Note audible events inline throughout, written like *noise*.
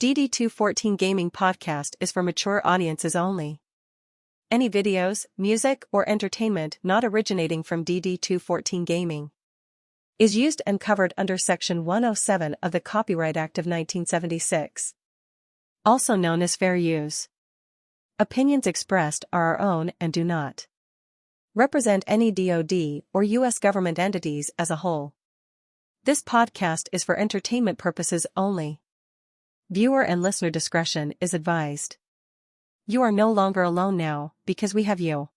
DD214 Gaming Podcast is for mature audiences only. Any videos, music, or entertainment not originating from DD214 Gaming is used and covered under Section 107 of the Copyright Act of 1976, also known as fair use. Opinions expressed are our own and do not represent any DoD or U.S. government entities as a whole. This podcast is for entertainment purposes only. Viewer and listener discretion is advised. You are no longer alone now, because we have you.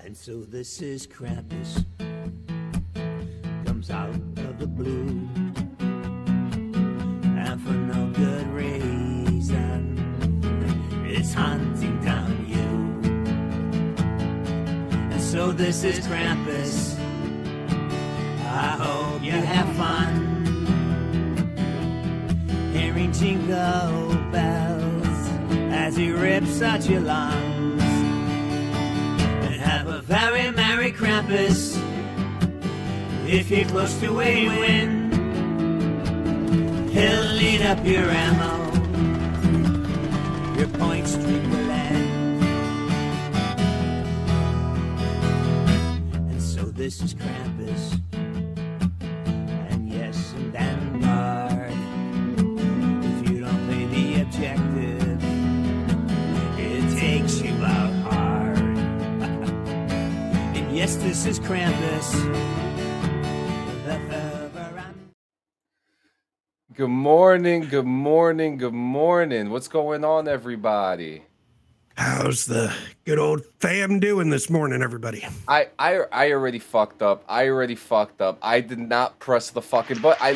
And so this is Krampus. Comes out of the blue. And for no good reason. It's hunting down you. And so this is Krampus. I hope you have fun. Hearing jingle bells as he rips at your lungs and have a very merry Krampus. If you're close to a win, he'll lead up your ammo. Your point streak will end. And so this is Krampus. And yes, and then Vanguard. If you don't play the objective, it takes you out hard. *laughs* and yes, this is Krampus. Good morning, good morning, good morning. What's going on, everybody? How's the good old fam doing this morning, everybody? I I I already fucked up. I already fucked up. I did not press the fucking button. I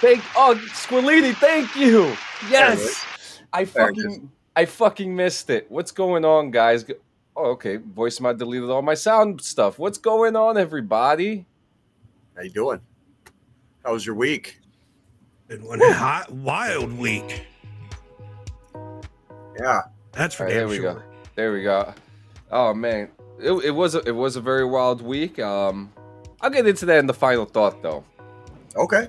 thank oh Squilini, thank you. Yes. I fucking I fucking missed it. What's going on, guys? Oh, okay. Voice mod deleted all my sound stuff. What's going on, everybody? How you doing? How was your week? Been one hot, wild week. Yeah, That's for All right, damn there we sure. go. There we go. Oh man, it, it was a, it was a very wild week. Um, I'll get into that in the final thought, though. okay,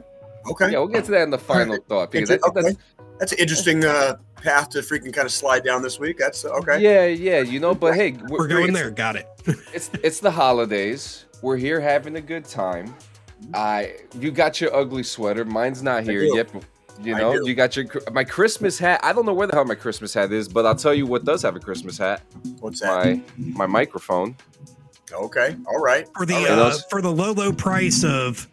okay. Yeah, we'll get to that in the final Alright. thought because I Inter- think that's okay. That's an interesting uh, path to freaking kind of slide down this week. That's okay. yeah, yeah, you know. But hey, we're, We're going there. Got it. *laughs* It's it's the holidays. We're here having a good time. I you got your ugly sweater. Mine's not here do. yet. You know, you got your my Christmas hat. I don't know where the hell my Christmas hat is, but I'll tell you what does have a Christmas hat. What's that? My my microphone. Okay, all right. For the All right. And uh, for the low low price of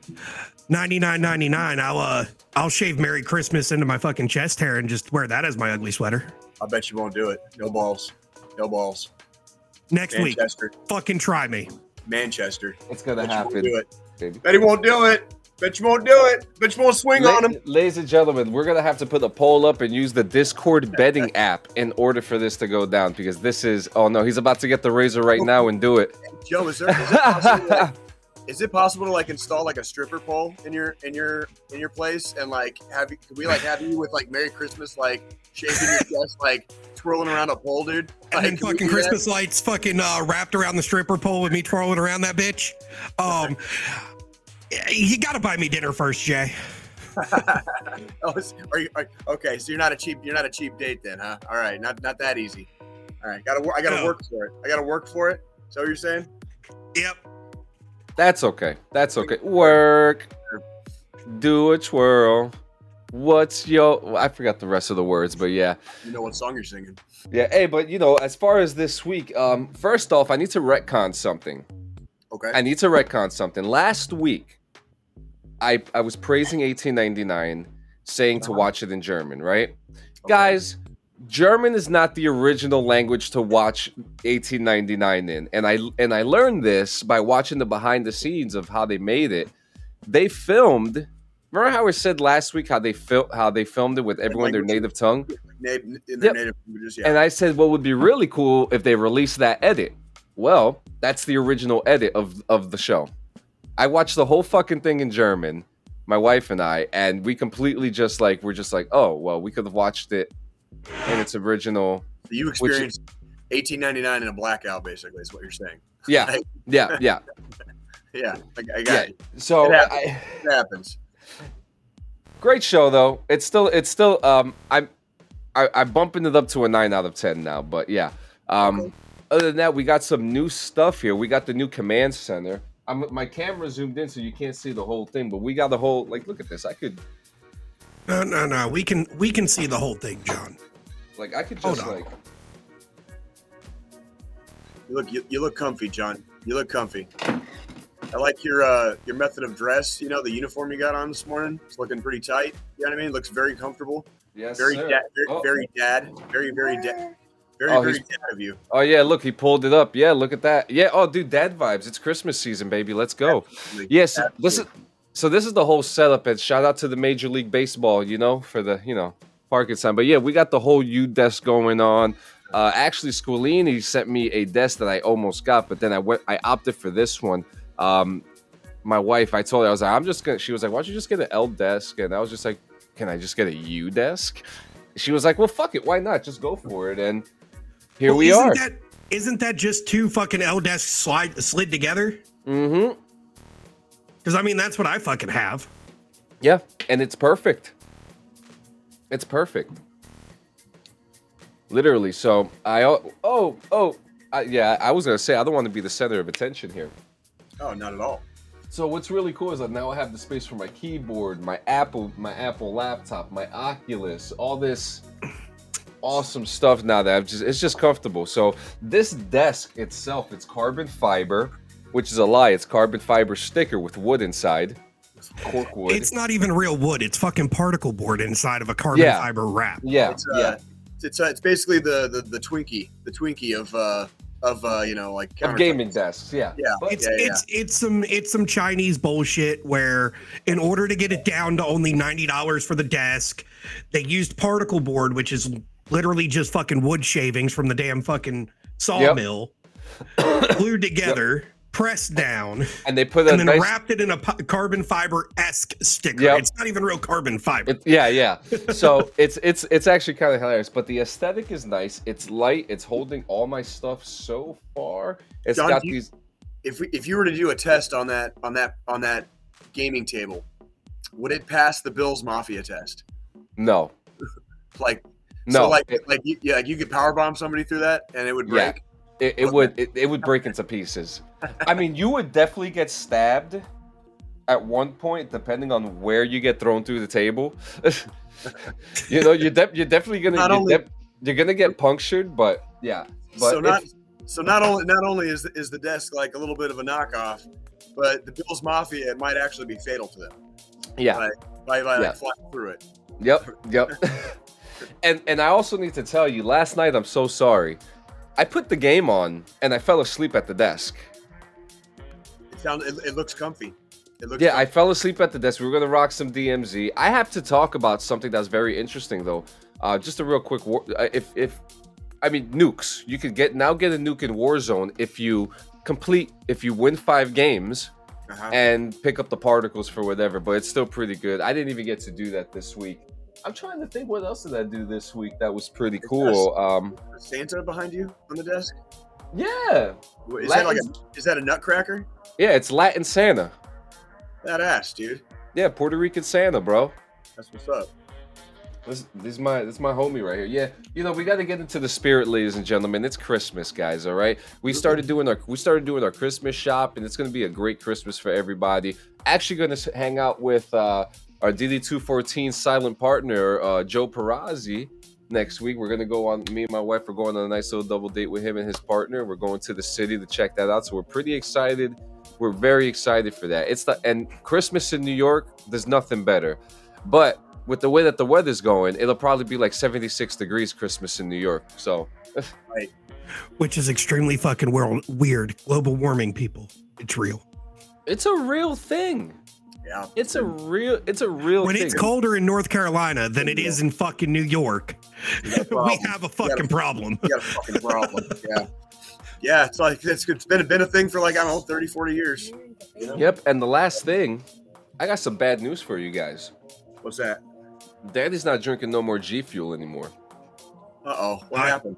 ninety nine ninety nine, I'll uh I'll shave Merry Christmas into my fucking chest hair and just wear that as my ugly sweater I bet you won't do it. No balls. No balls. next week. Fucking try me. Manchester. It's gonna Bet you won't happen. do it. Baby. Bet he won't do it. Bet you won't do it. Bet you won't swing La- on him. Ladies and gentlemen, we're gonna have to put a poll up and use the Discord *laughs* betting app in order for this to go down because this is oh no, he's about to get the razor right now and do it. Joe, is there? Is it possible? like, *laughs* is it possible to like install like a stripper pole in your in your in your place and like have you? Could we like have you with like Merry Christmas like shaking your chest like twirling around a pole, dude? And Like, then fucking do that? Christmas lights fucking uh, wrapped around the stripper pole with me twirling around that bitch. Um, *laughs* you gotta buy me dinner first, Jay. *laughs* oh, is- are you, are, okay, so you're not a cheap you're not a cheap date then, huh? All right, not not that easy. All right, gotta I gotta No. work for it. I gotta work for it. So what you're saying? Yep. That's okay. That's okay. Work. Do a twirl. What's your I forgot the rest of the words, but yeah. You know what song you're singing? Yeah, hey, but you know, as far as this week, um, first off, I need to retcon something. Okay. I need to retcon something. Last week, I I was praising 1899, saying to Uh-huh. watch it in German, right? Okay. Guys, German is not the original language to watch 1899 in. And I and I learned this by watching the behind the scenes of how they made it. They filmed Remember how I said last week how they fil- how they filmed it with everyone their native tongue? In their Yep. native languages, yeah. And I said what would be really cool if they released that edit. Well, that's the original edit of of the show. I watched the whole fucking thing in German. my wife and I, and we completely just like we're just like, oh well, we could have watched it in its original. You experienced 1899 in a blackout, basically, is what you're saying. Yeah, *laughs* yeah, yeah, *laughs* Yeah, I, I got yeah. it. So It happens. I, It happens. Great show though. It's still it's still um I'm I, I'm bumping it up to a nine out of ten now. But yeah. Um other than that, we got some new stuff here. We got the new command center. I'm my camera zoomed in so you can't see the whole thing, but we got the whole like look at this. I could No, no, no. We can we can see the whole thing, John. like I could Hold just on. like You look you, you look comfy, John. You look comfy. I like your uh your method of dress. You know the uniform you got on this morning. It's looking pretty tight. You know what I mean? looks very comfortable. yes, Very sir. dad. Very, Oh. very dad. Very very dad. Very Oh, very dad of you. Oh yeah, look, he pulled it up. Yeah, look at that. Yeah, oh dude, dad vibes. It's Christmas season, baby. Let's go. Yes, this is so this is the whole setup. And shout out to the Major League Baseball, you know, for the you know parking Parkinson. But yeah, we got the whole U desk going on. Uh, actually, Squilini sent me a desk that I almost got, but then I went. I opted for this one. Um, my wife, I told her I was like, I'm just gonna. She was like, Why don't you just get an L desk? And I was just like, Can I just get a U desk? She was like, Well, fuck it, why not? Just go for it. And here Well, we isn't are. That, isn't that just two fucking L desks slide slid together? mm-hmm. Because I mean, that's what I fucking have. Yeah, and it's perfect. It's perfect. Literally. So I oh oh, oh I, yeah. I was gonna say I don't want to be the center of attention here. Oh, not at all. So what's really cool is that now I have the space for my keyboard, my Apple, my Apple laptop, my Oculus, all this awesome stuff now that I've just it's just comfortable. So this desk itself, it's carbon fiber, which is a lie. It's carbon fiber sticker with wood inside. Cork wood. It's not even real wood. It's fucking particle board inside of a carbon Yeah. fiber wrap. yeah, It's uh, yeah. it's uh, it's basically the, the the Twinkie, the Twinkie of uh of uh you know like of gaming desks. Yeah, Yeah. It's Yeah, yeah. it's it's some it's some Chinese bullshit where in order to get it down to only ninety dollars for the desk, they used particle board, which is literally just fucking wood shavings from the damn fucking sawmill, glued *coughs* together, pressed down, and they put a and then nice. wrapped it in a pu- carbon fiber esque sticker. Yep. It's not even real carbon fiber. it- yeah, yeah. So *laughs* it's it's it's actually kind of hilarious, but the aesthetic is nice. It's light. It's holding all my stuff so far. It's John, got you- these. If we, if you were to do a test on that on that on that gaming table, would it pass the Bills Mafia test? No, *laughs* Like no. so like it, like you, yeah, like you could power bomb somebody through that and it would Yeah. Break. it, it would it, it would break into *laughs* pieces. I mean, you would definitely get stabbed at one point, depending on where you get thrown through the table. *laughs* you know, you're de- you're definitely gonna Not you're, only- def- you're gonna get punctured, but yeah. But so not if- so not only not only is the, is the desk like a little bit of a knockoff, but the Bills Mafia it might actually be fatal to them yeah. by by, by Yeah. like flying through it. Yep, yep. *laughs* and and I also need to tell you, last night I'm so sorry. I put the game on and I fell asleep at the desk. It sounds it, it looks comfy. It looks Yeah, I fell asleep at the desk. We were gonna rock some DMZ. I have to talk about something that's very interesting though. Uh, just a real quick, war- uh, if if I mean nukes, you could get now get a nuke in Warzone if you complete if you win five games uh-huh. and pick up the particles for whatever. But it's still pretty good. I didn't even get to do that this week. I'm trying to think what else did I do this week that was pretty cool. Um, Santa behind you on the desk. yeah, Is that like a, is that a nutcracker? yeah, it's Latin Santa. That ass, dude. Yeah, Puerto Rican Santa, bro. That's what's up. This, this is my this is my homie right here. Yeah, you know we got to get into the spirit, ladies and gentlemen. It's Christmas, guys. All right, we started doing our we started doing our Christmas shop, and it's gonna be a great Christmas for everybody. Actually, gonna hang out with uh, our DD214 silent partner uh, Joe Perazzi next week. We're gonna go on. Me and my wife are going on a nice little double date with him and his partner. We're going to the city to check that out. So we're pretty excited. We're very excited for that. It's the and Christmas in New York. There's nothing better, but with the way that the weather's going, it'll probably be like 76 degrees Christmas in New York. So *laughs* which is extremely fucking world, weird. Global warming, people. It's real. it's a real thing. Yeah. It's a real. It's a real When thing. it's colder in North Carolina than it is in fucking New York, *laughs* we have a fucking problem. You got a fucking problem. yeah. Yeah, it's like it's, it's been been a thing for like I don't know 30, 40 years. You know? Yep. And the last thing I got some bad news for you guys. What's that? Daddy's not drinking no more G Fuel anymore. Uh oh. What I- happened?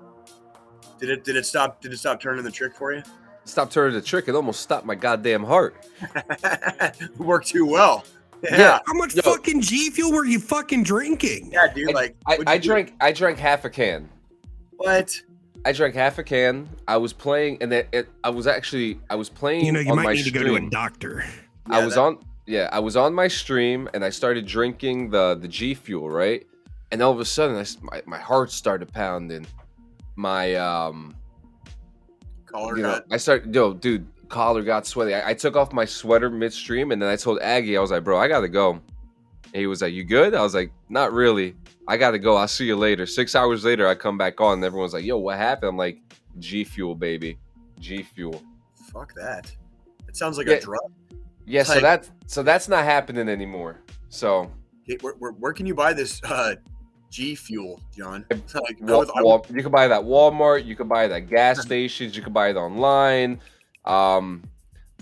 Did it did it stop did it stop turning the trick for you? Stop turning the trick. It almost stopped my goddamn heart. *laughs* Worked too well. Yeah. Yeah. How much Yo. fucking G fuel were you fucking drinking? Yeah, dude. Like I, what'd I you do? drank I drank half a can. what? I drank half a can. I was playing, and it, it, I was actually I was playing You know, you on might my need to go to a stream. doctor. I was that- on yeah, I was on my stream and I started drinking the the G Fuel, right? And all of a sudden, I, s- my, my heart started pounding. My um, Collar you know. I started yo, dude, collar got sweaty. I, I took off my sweater midstream and then I told Aggie, I was like, bro, I gotta go. And he was like, you good? I was like, not really. I gotta go. I'll see you later. Six hours later, I come back on and everyone's like, yo, what happened? I'm like, G Fuel, baby, G Fuel. Fuck that. It sounds like Yeah. a drug. Yeah, so Like- that so that's not happening anymore. So where, where, where can you buy this uh, G Fuel, John? Like, I was- I you can buy that Walmart. You can buy it at gas *laughs* stations. You can buy it online. Um,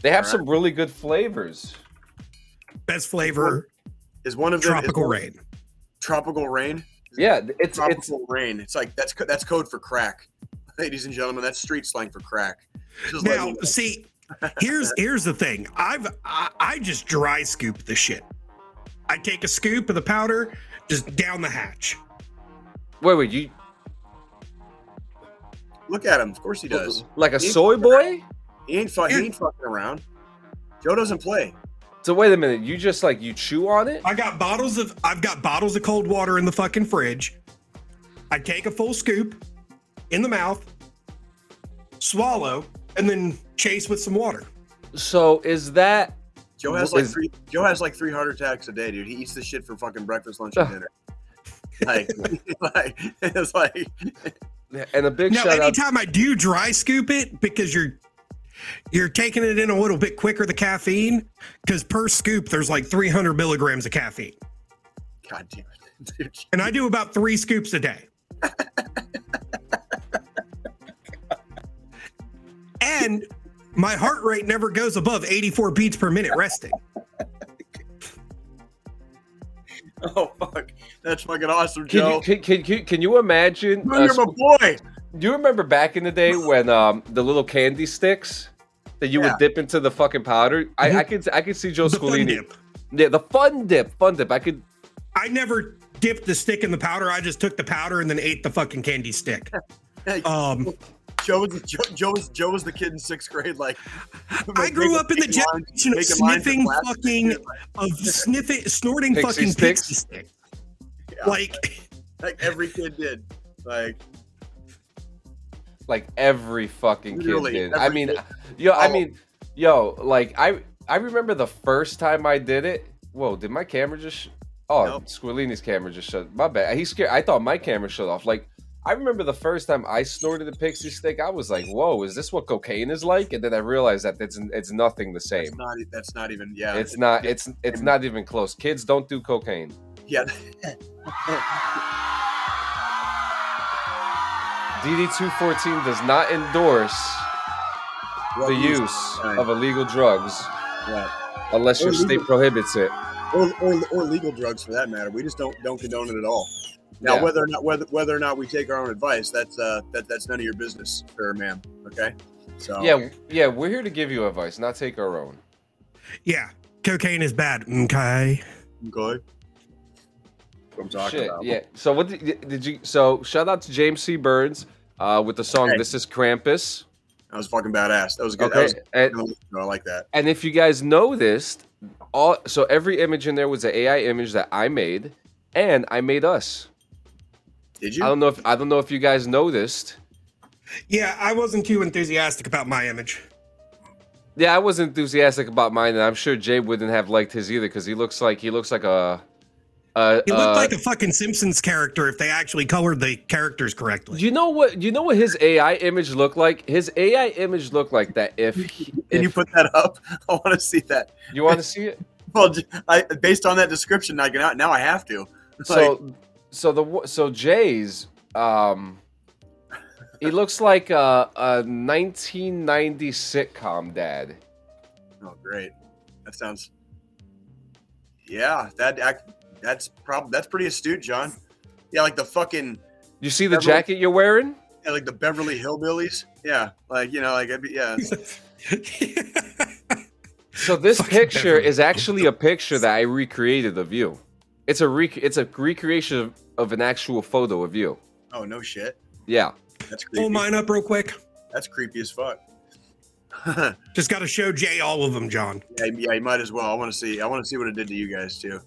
they have Alright. some really good flavors. Best flavor, is one of them tropical one- rain. Tropical rain. Yeah, it's it's Tropical rain. It's like that's that's code for crack, *laughs* ladies and gentlemen. That's street slang for crack. Just Now, you know. see, here's *laughs* here's the thing. I've I, I just dry scoop the shit. I take a scoop of the powder, just down the hatch. wait, wait, you Look at him. Of course he does. like a He- soy boy? He ain't fu- he ain't fucking around. Joe doesn't play. So wait a minute, you just like you chew on it? I got bottles of I've got bottles of cold water in the fucking fridge. I take a full scoop in the mouth, swallow, and then chase with some water. So is that Joe has like is- three. Joe has like three heart attacks a day, dude. He eats this shit for fucking breakfast, lunch, and dinner. *laughs* Like, *laughs* like it's like and a big Now, shout out anytime I do dry scoop it, because you're you're taking it in a little bit quicker, the caffeine, because per scoop there's like 300 milligrams of caffeine, God damn it, *laughs* dude. and I do about three scoops a day. and my heart rate never goes above 84 beats per minute resting. *laughs* Oh fuck, that's fucking awesome, can Joe. you, can, can, can, can you imagine? Uh, you're my boy. Do you remember back in the day when um the little candy sticks that you Yeah. would dip into the fucking powder? I. I could I could see Joe The fun Scolini. dip. Yeah, the fun dip, fun dip. I could I never dipped the stick in the powder. I just took the powder and then ate the fucking candy stick. *laughs* Um, Joe was Joe, Joe was Joe was the kid in sixth grade. Like I grew making- up in the making generation of sniffing fucking shit, like- of sniffing, snorting Pixie fucking sticks? pixie stick. yeah, Like, *laughs* like every kid did. Like like every fucking kid Literally, did. I mean, kid. yo, I mean, yo, like I I remember the first time I did it. Whoa, did my camera just? Sh- oh, Nope. Squillini's camera just shut. My bad. He scared. I thought my camera shut off. Like I remember the first time I snorted a pixie stick. I was like, "Whoa, is this what cocaine is like?" And then I realized that it's it's nothing the same. that's not that's not even yeah. It's not. It's it's not even close. Kids don't do cocaine. yeah. *laughs* DD214 does not endorse Well, the use- Right. of illegal drugs Right. unless your Or state prohibits it. or, or, or legal drugs for that matter. We just don't don't condone it at all. Now, Yeah. whether or not whether whether or not we take our own advice, that's uh that that's none of your business, sir, ma'am. Okay. So Yeah, yeah, we're here to give you advice, not take our own. yeah, cocaine is bad. Okay. okay. What I'm talking Shit, about. yeah. So what did, did you? So shout out to James C. Burns uh, with the song Hey. "This Is Krampus." That was fucking badass. That was good. That Okay, was, and, I like that. and if you guys noticed, all so every image in there was an AI image that I made, and I made us. Did I don't know if I don't know if you guys noticed. Yeah, I wasn't too enthusiastic about my image. Yeah, I was enthusiastic about mine, and I'm sure Jay wouldn't have liked his either because he looks like he looks like a. a He looked uh, like a fucking Simpsons character if they actually colored the characters correctly. You know what? You know what his AI image looked like? His AI image looked like that. If, Can you put that up? *laughs* I want to see that. you want to see it, *laughs* Well, j- I, based on that description, I can now I have to. Like, so so the so Jay's um, he looks like a, a 1990 sitcom dad. oh, great. That sounds. Yeah, that act, that's prob that's pretty astute, John. Yeah, like the fucking You see the Everyone- jacket you're wearing? yeah, like the Beverly Hillbillies. Yeah, like you know, like I'd be, yeah. *laughs* So this Fucking picture Beverly is actually a picture that I recreated of you. It's a rec- it's a recreation of, of an actual photo of you. Oh no shit, Yeah. that's creepy. Pull mine up real quick. That's creepy as fuck. *laughs* Just got to show Jay all of them, John. yeah, yeah, you might as well. I want to see. I want to see what it did to you guys too.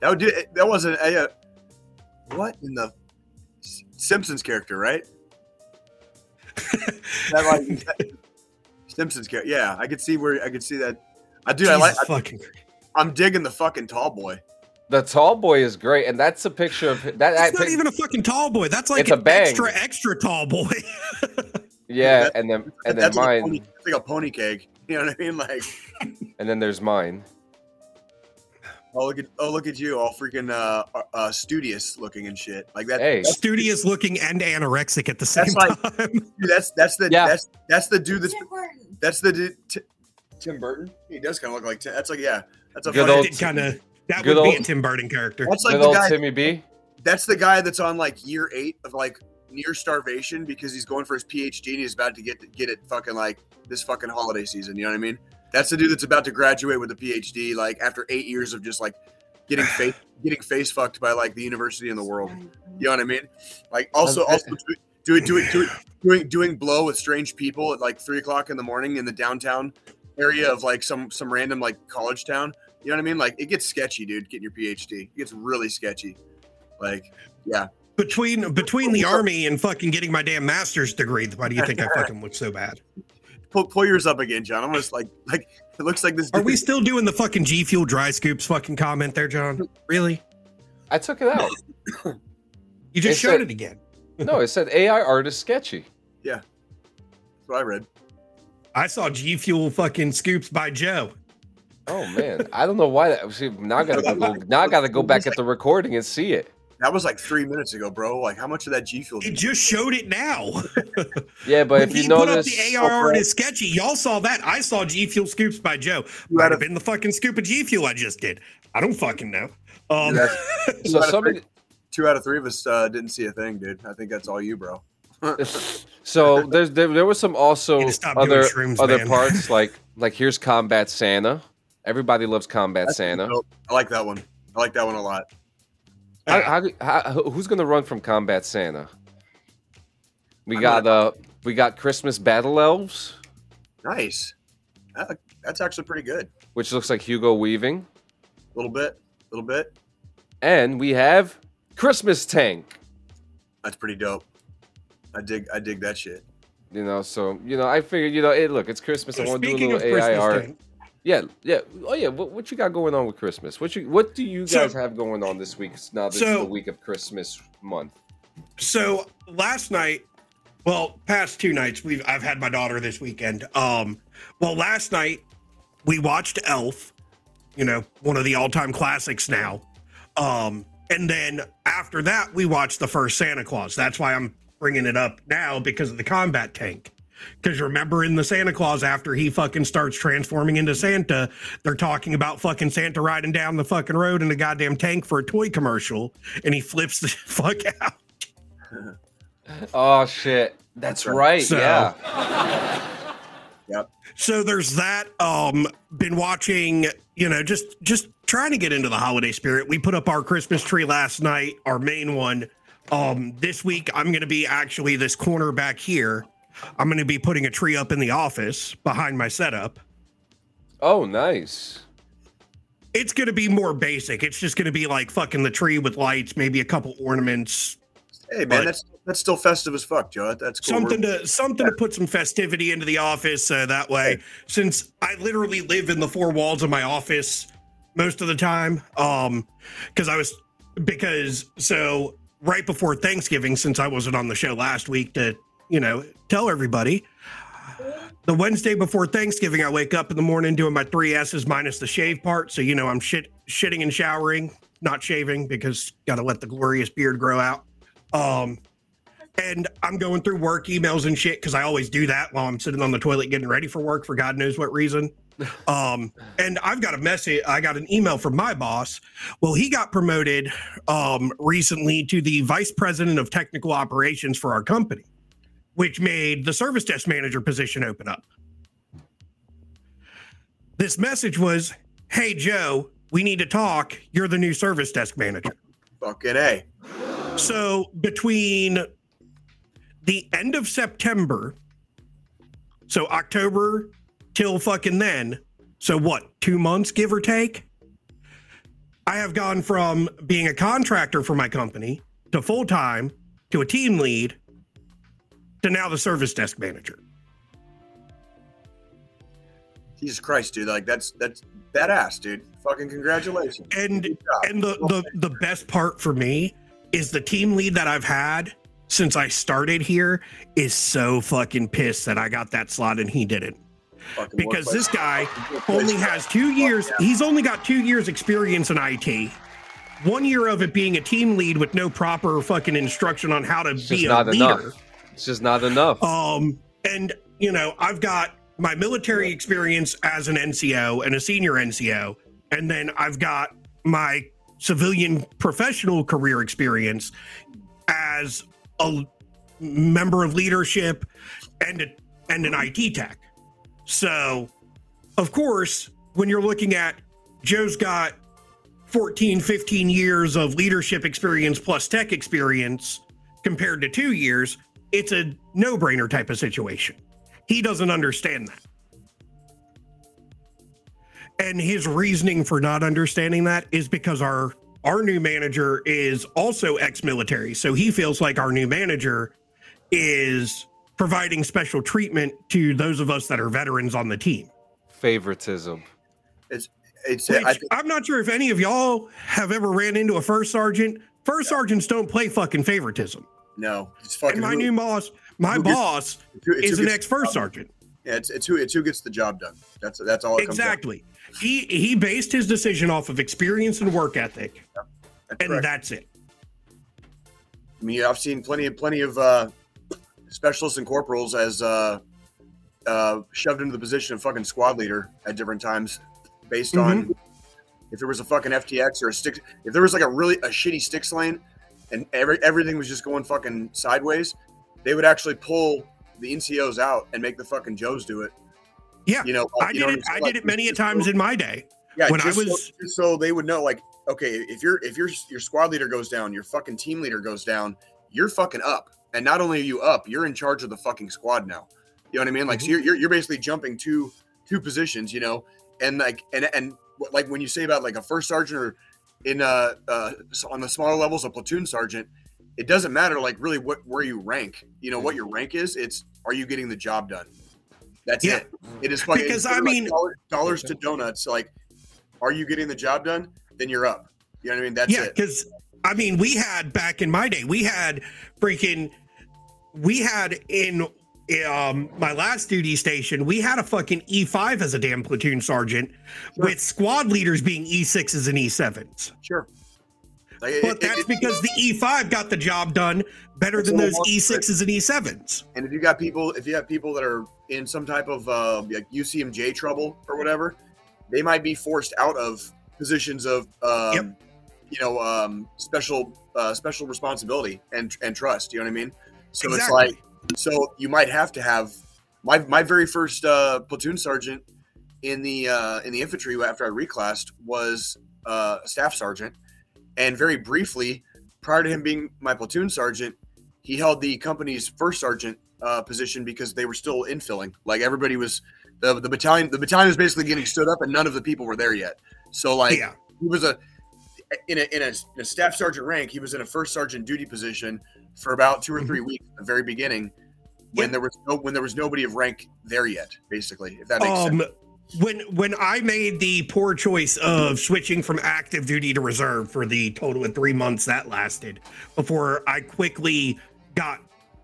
That would do. That wasn't a. Uh, what in the Simpsons character, right? *laughs* that like that- Simpsons character. Yeah, I could see where I could see that. I do. I like. Jesus fucking. I'm digging the fucking tall boy. The tall boy is great, and that's a picture of that. that That's not pic- even a fucking tall boy. That's like It's a an bang. extra, extra tall boy. *laughs* yeah, that- and then and then That's like a, mine, pony, it's like a pony cake. *laughs* You know what I mean? Like, *laughs* and then there's mine. oh look at oh look at you, all freaking uh, uh, uh studious looking and shit. Like that. Hey. Studious looking and anorexic at the same That's like- time. dude, that's that's the Yeah. that's that's the dude that's that's the dude. T- Tim Burton. He does kind of look like Tim. That's like yeah. That's a Good funny, old- kind of. That good would be a Tim Burton character. That's like Good the old guy. Timmy B. That's the guy that's on like year eight of like near starvation because he's going for his PhD and he's about to get get it fucking like this fucking holiday season. You know what I mean? That's the dude that's about to graduate with a PhD like after eight years of just like getting *sighs* face getting face fucked by like the university in the world. You know what I mean? Like also Okay. also doing doing doing doing doing blow with strange people at like three o'clock in the morning in the downtown area of like some some random like college town. You know what I mean? Like it gets sketchy, dude. Getting your PhD, it gets really sketchy. Like yeah, between between the army and fucking getting my damn master's degree. Why do you think I *laughs* fucking look so bad? pull, pull yours up again, John. I'm just like like it looks like this. Are we still doing the fucking G Fuel dry scoops fucking comment there, John? Really? I took it out. *coughs* You just It showed said- it again. No, it said AI artist sketchy. Yeah, that's what I read. I saw G Fuel fucking scoops by Joe. Oh man, I don't know why. That, see, now I gotta go. Now I gotta go back at the recording and see it. That was like three minutes ago, bro. Like how much of that G Fuel? It just showed it now. *laughs* Yeah, but When if you he put up notice, the AR is sketchy, y'all saw that. I saw G Fuel scoops by Joe. Might have been the fucking scoop of G Fuel I just did. I don't fucking know. Um, That's- *laughs* so somebody, Two out of three of us uh, didn't see a thing, dude. I think that's all you, bro. *laughs* so there's there, there was some also Need to stop doing other shrooms, other man. parts like like here's Combat Santa. Everybody loves Combat That's Santa. dope. I like that one. I like that one a lot. How, how, how, who's gonna run from Combat Santa? We got uh we got Christmas Battle Elves, Nice. That- that's actually pretty good. which looks like Hugo Weaving, A little bit, a little bit. and we have Christmas Tank. That's pretty dope. I dig. I dig that shit. You know, so you know, I figured, you know, hey, look, it's Christmas. I so want to do a little AI Christmas, art. Tank, Yeah, yeah. Oh yeah. What, what you got going on with Christmas? What you what do you So- guys have going on this week? Now this is So- the week of Christmas month. so last night well past two nights we've i've had my daughter this weekend um well last night we watched elf you know one of the all-time classics now um and then after that we watched the first santa claus that's why i'm bringing it up now because of the combat tank because remember in the Santa Claus, after he fucking starts transforming into Santa, they're talking about fucking Santa riding down the fucking road in a goddamn tank for a toy commercial, and he flips the *laughs* fuck out. *laughs* Oh shit. That's That's right. right. So- yeah. *laughs* so there's that um been watching you know just just trying to get into the holiday spirit we put up our christmas tree last night our main one um this week i'm gonna be actually this corner back here i'm gonna be putting a tree up in the office behind my setup Oh, nice. it's gonna be more basic it's just gonna be like fucking the tree with lights maybe a couple ornaments Hey man, that's that's still festive as fuck, Joe. That's cool. something We're- to something to put some festivity into the office uh, that way since i literally live in the four walls of my office most of the time um because i was because so right before thanksgiving since i wasn't on the show last week to you know tell everybody the wednesday before thanksgiving i wake up in the morning doing my three s's minus the shave part so you know i'm shit shitting and showering not shaving because gotta let the glorious beard grow out um and I'm going through work emails and shit because I always do that while I'm sitting on the toilet getting ready for work for God knows what reason. *laughs* Um, and I've got a message, I got an email from my boss. Well, he got promoted um, recently to the vice president of technical operations for our company, which made the service desk manager position open up. This message was Hey, Joe, we need to talk. You're the new service desk manager. Fucking A. So between the end of September, so October till fucking then, so what, two months, give or take? I have gone from being a contractor for my company to full time to a team lead to now the service desk manager. Jesus Christ, dude. Like that's that's badass, dude. Fucking congratulations. And and the, the the best part for me is the team lead that I've had since I started here is so fucking pissed that I got that slot and he didn't. Fucking because this guy only has two years. He's only got two years experience in IT. One year of it being a team lead with no proper fucking instruction on how to It's be a leader. enough. It's just not enough. Um, and you know, I've got my military experience as an NCO and a senior NCO, and then I've got my civilian professional career experience as a member of leadership and a, and an IT tech. So, of course, when you're looking at Joe's got 14, 15 years of leadership experience plus tech experience compared to two years, it's a no brainer type of situation. He doesn't understand that. And his reasoning for not understanding that is because our our new manager is also ex-military. So he feels like our new manager is providing special treatment to those of us that are veterans on the team. Favoritism. It's Which I think I'm not sure if any of y'all have ever ran into a first sergeant. First sergeants don't play fucking favoritism. No. It's fucking And my who- new boss, my gets- boss it's who- it's is an ex first sergeant. Yeah, it's, it's who it's who gets the job done. That's that's all. It comes down. Exactly. He he based his decision off of experience and work ethic, That's and correct. that's it. I mean, I've seen plenty of plenty of uh, specialists and corporals as uh, uh, shoved into the position of fucking squad leader at different times, based on if there was a fucking FTX or a stick. If there was like a really a shitty STX lane, and every everything was just going fucking sideways, they would actually pull the NCOs out and make the fucking Joes do it. Yeah, You know, I you did what it. I saying? did it many a times in my day. Yeah, when I so- was- just so they would know, like, okay, if your if your your squad leader goes down, your fucking team leader goes down, you're fucking up. And not only are you up, you're in charge of the fucking squad now. You know what I mean? Like, Mm-hmm. so you're, you're you're basically jumping two two positions, you know, and like and and like when you say about like a first sergeant or in uh, uh on the smaller levels a platoon sergeant, it doesn't matter like really what where you rank. You know what your rank is. It's are you getting the job done? That's Yeah. it. It is fucking Because, I mean- dollars, dollars to donuts. Like, are you getting the job done? Then you're up. You know what I mean? That's yeah, it. because I mean, we had back in my day, we had freaking, we had in um my last duty station, we had a fucking E5 as a damn platoon sergeant, Sure. with squad leaders being E6s and E7s. Sure. Like, But it- that's it- because the E5 got the job done better than those E6s and E7s. and if you got people, if you have people that are in some type of uh, like UCMJ trouble or whatever, they might be forced out of positions of, um, Yep. you know, um, special uh, special responsibility and and trust. You know what I mean? So it's like, so you might have to have my my very first uh, platoon sergeant in the uh, in the infantry after I reclassed was uh, a staff sergeant, and very briefly prior to him being my platoon sergeant, he held the company's first sergeant uh, position because they were still infilling. Like everybody was, the the battalion the battalion was basically getting stood up, and none of the people were there yet. So like yeah. he was a in a, in a in a staff sergeant rank. He was in a first sergeant duty position for about two or three weeks at the very beginning, when Yep. there was no when there was nobody of rank there yet. Basically, if that makes Um, sense. when when I made the poor choice of switching from active duty to reserve for the total of three months that lasted, before I quickly got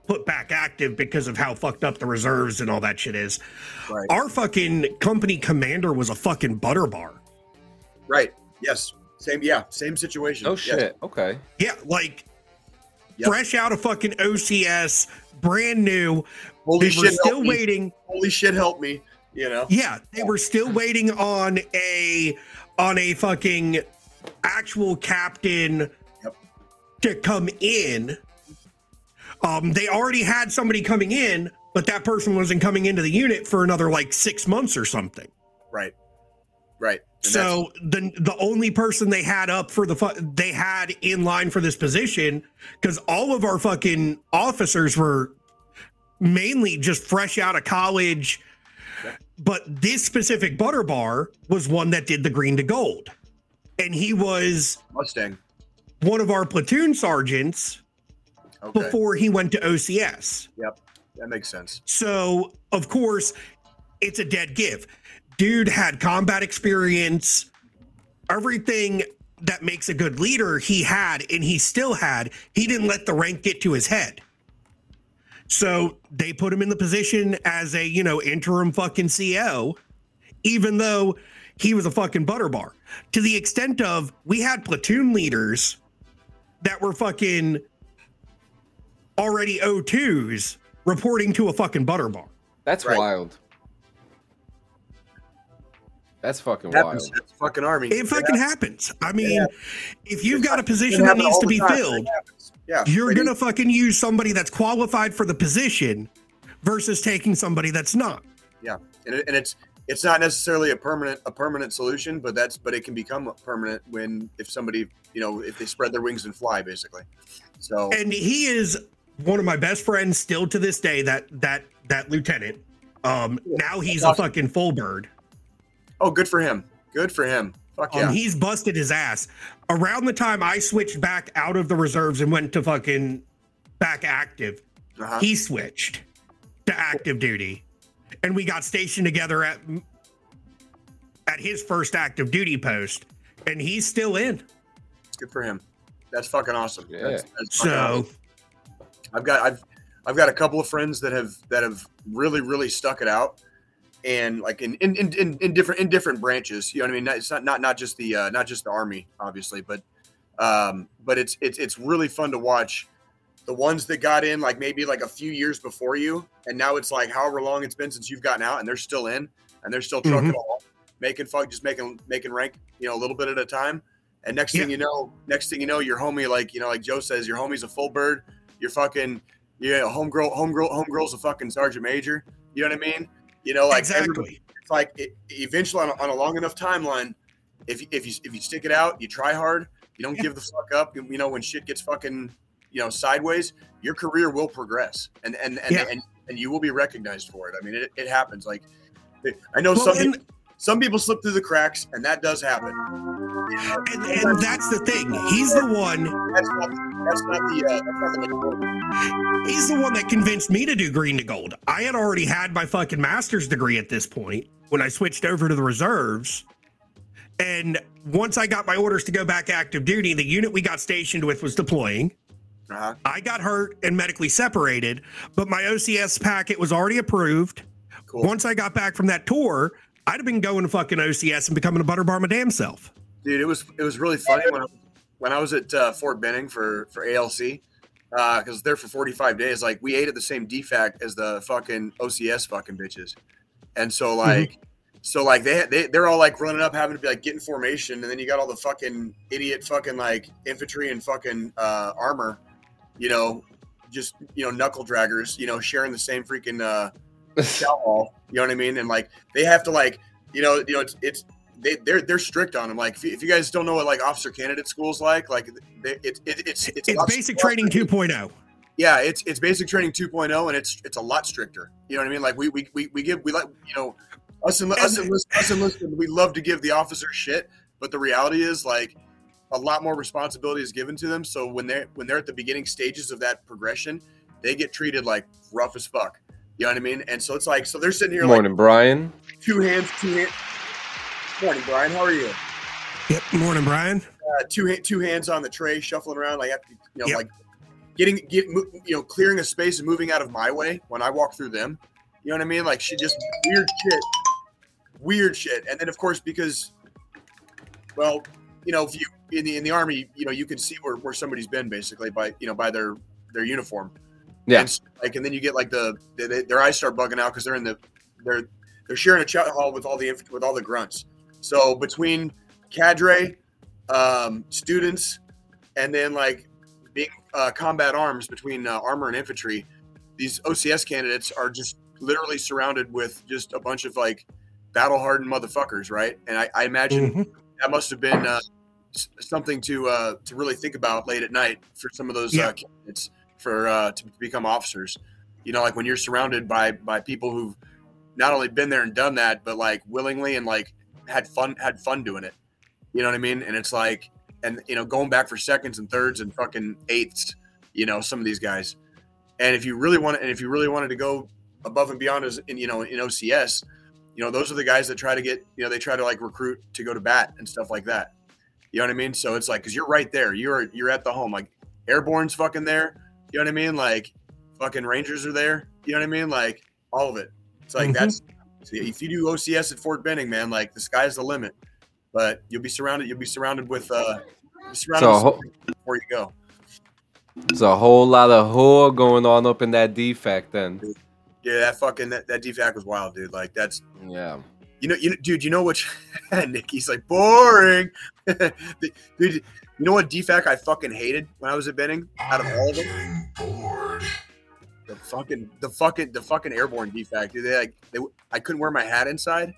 put back active because of how fucked up the reserves and all that shit is. Right. Our fucking company commander was a fucking butter bar. Right. Yes. Same. Yeah. Same situation. Oh Yes. shit. Okay. Yeah, like Yep. fresh out of fucking OCS, brand new. Holy they were shit! still help me. waiting. Holy shit! Help me. You know? Yeah, they were still waiting on a on a fucking actual captain Yep. to come in. Um, they already had somebody coming in, but that person wasn't coming into the unit for another like six months or something. Right. Right. And So the the only person they had up for the fu- they had in line for this position because all of our fucking officers were mainly just fresh out of college, but this specific butter bar was one that did the green to gold, and he was Mustang. one of our platoon sergeants Okay. before he went to OCS. Yep, that makes sense. So, of course, it's a dead give. Dude had combat experience, everything that makes a good leader, he had, and he still had. He didn't let the rank get to his head. So they put him in the position as a, you know, interim fucking CO, even though he was a fucking butter bar. To the extent of we had platoon leaders that were fucking already O2s reporting to a fucking butter bar. That's Right. wild. That's fucking Happens. wild. That's fucking army. It fucking happens. I mean, Yeah. if you've got a position that needs to be time. Filled. Yeah. you're gonna need- fucking use somebody that's qualified for the position versus taking somebody that's not. Yeah, and, it, and it's it's not necessarily a permanent a permanent solution, but that's but it can become permanent when if somebody you know if they spread their wings and fly basically. So And he is one of my best friends still to this day. That that that lieutenant. Um, now he's a fucking full bird. Oh, good for him. Good for him. Fuck Um, yeah. he's busted his ass. Around the time I switched back out of the reserves and went to fucking back active, uh-huh. he switched to active duty and we got stationed together at at his first active duty post and he's still in Good for him. That's fucking awesome. Yeah. That's, that's fucking so awesome. I've got I've I've got a couple of friends that have that have really really stuck it out, and like in in, in, in, different in different branches. You know what I mean? It's not not not just the uh, not just the army, obviously, but um, but it's it's it's really fun to watch the ones that got in like maybe like a few years before you, and now it's like however long it's been since you've gotten out, and they're still in, and they're still trucking along, making fuck, just making making rank, you know, a little bit at a time. And next thing you know, next thing you know, your homie, like you know, like Joe says, your homie's a full bird. You're fucking, yeah, homegirl, homegirl, homegirl's a fucking sergeant major. You know what I mean? You know, like exactly it's like it, eventually on a, on a long enough timeline, if you, if you if you stick it out, you try hard, you don't Yeah. give the fuck up. You know, when shit gets fucking you know sideways, your career will progress, and and and, Yeah. and, and you will be recognized for it. I mean, it, it happens. Like I know well, some and, some people slip through the cracks, and that does happen. and, and that's the thing he's the one That's not that's not the uh, that's not the he's the one that convinced me to do green to gold i had already had my fucking master's degree at this point when i switched over to the reserves and once i got my orders to go back active duty the unit we got stationed with was deploying Uh-huh. I got hurt and medically separated, but my OCS packet was already approved. Cool. Once I got back from that tour, I'd have been going to fucking OCS and becoming a butter bar my damn self. dude it was it was really funny when I, when I was at uh, Fort Benning for for ALC because uh, there for 45 days. Like we ate at the same DFAC as the fucking OCS fucking bitches. And so like so like they, they they're all like running up having to be like get in formation. And then you got all the fucking idiot fucking like infantry and fucking uh, armor you know just you know knuckle draggers you know sharing the same freaking uh hall you know what I mean and like they have to like you know you know it's it's they, they're they're strict on them. Like if you, if you guys don't know what like officer candidate schools like, like they, it, it, it's it's It's basic training oh. 2.0. Yeah, it's it's basic training 2.0, and it's it's a lot stricter. You know what I mean? Like we we, we, we give we like you know us and us and us and listen, we love to give the officers shit, but the reality is like a lot more responsibility is given to them. So when they when they're at the beginning stages of that progression, they get treated like rough as fuck. You know what I mean? And so it's like so they're sitting here like Morning, Brian. two hands, two hands. Morning, Brian. How are you? Yep. Morning, Brian. uh, two two hands on the tray, shuffling around, like you know, Yep. like getting get you know, clearing a space and moving out of my way when I walk through them. You know what I mean? Like she just weird shit, weird shit. And then of course because, well, you know, if you in the in the army, you know, you can see where, where somebody's been basically by you know by their their uniform. Yeah. And, like and then you get like the their eyes start bugging out because they're in the they're they're sharing a chow hall with all the with all the grunts. So between cadre, um, students, and then like being uh, combat arms between uh, armor and infantry, these OCS candidates are just literally surrounded with just a bunch of like battle hardened motherfuckers, right? And I, I imagine Mhm. that must have been uh, something to uh, to really think about late at night for some of those Yeah. uh, candidates for uh, to become officers. You know, like when you're surrounded by by people who've not only been there and done that, but like willingly and like had fun had fun doing it. You know what I mean? And it's like, and you know, going back for seconds and thirds and fucking eighths. You know, some of these guys. And if you really want, and if you really wanted to go above and beyond as in you know in OCS, you know those are the guys that try to get you know they try to like recruit to go to bat and stuff like that. You know what I mean? So it's like because you're right there, you're you're at the home. Like Airborne's fucking there. You know what I mean? Like fucking Rangers are there. You know what I mean? Like all of it. It's like Mhm. that's if you do OCS at Fort Benning, man, like the sky's the limit. But you'll be surrounded. You'll be surrounded with uh, surrounded So, with ho- something before you go. There's a whole lot of whore going on up in that DFAC then. Yeah, that fucking that, that DFAC was wild, dude. Like that's Yeah. You know, you dude. You know which *laughs* Nikki's like boring. *laughs* dude, you know what DFAC I fucking hated when I was at Benning? Out of all of them, bored. the fucking, the fucking, the fucking airborne DFAC. Dude, they like, they, I couldn't wear my hat inside.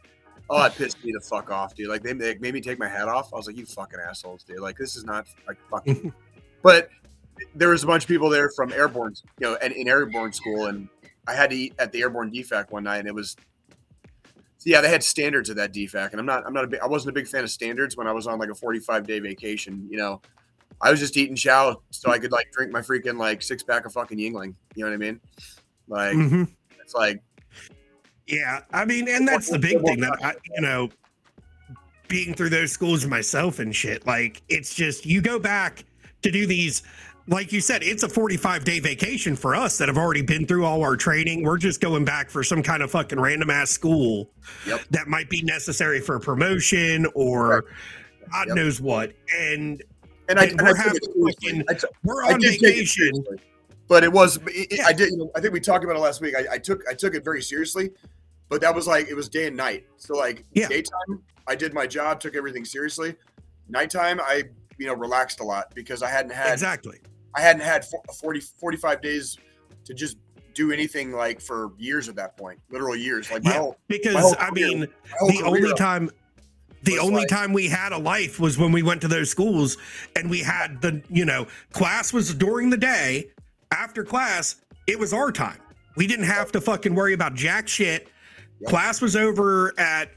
Oh, it pissed me the fuck off, dude. Like they, they made me take my hat off. I was like, you fucking assholes, dude. Like this is not like fucking. *laughs* but there was a bunch of people there from airborne, you know, and in airborne school, and I had to eat at the airborne DFAC one night, and it was so yeah, they had standards of that DFAC, and I'm not, I'm not a big, I wasn't a big fan of standards when I was on like a 45 day vacation. You know, I was just eating chow so I could like drink my freaking like six pack of fucking Yuengling. You know what I mean? Like Mhm. it's like Yeah, I mean, and that's the big thing that I, you know, being through those schools myself and shit. Like, it's just you go back to do these, like you said, it's a 45 day vacation for us that have already been through all our training. We're just going back for some kind of fucking random ass school Yep. that might be necessary for promotion or God Yep. knows what. And and I, And we're I took it having seriously. fucking- I took- we're on it vacation. but it was it, it- Yeah. I did you know, I think we talked about it last week. I, I took I took it very seriously, but that was like it was day and night. So like Yeah. daytime, I did my job, took everything seriously. Nighttime, I you know relaxed a lot because I hadn't had Exactly. I hadn't had fo- 40 45 days to just do anything like for years at that point, literal years. Like my Yeah, whole, Because, whole I mean, the only time the only like- time we had a life was when we went to those schools and we had the you know class was during the day after class it was our time we didn't have to fucking worry about jack shit Yep. class was over at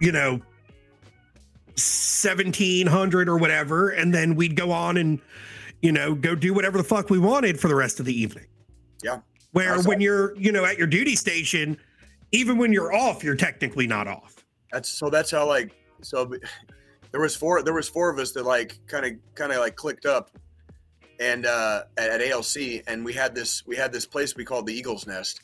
you know 1700 or whatever and then we'd go on and you know go do whatever the fuck we wanted for the rest of the evening Yeah. where That's when you're you know at your duty station even when you're off you're technically not off That's so. That's how like so. *laughs* There was four. There was four of us that like kind of kind of like clicked up, and uh, at, at ALC, and we had this we had this place we called the Eagles Nest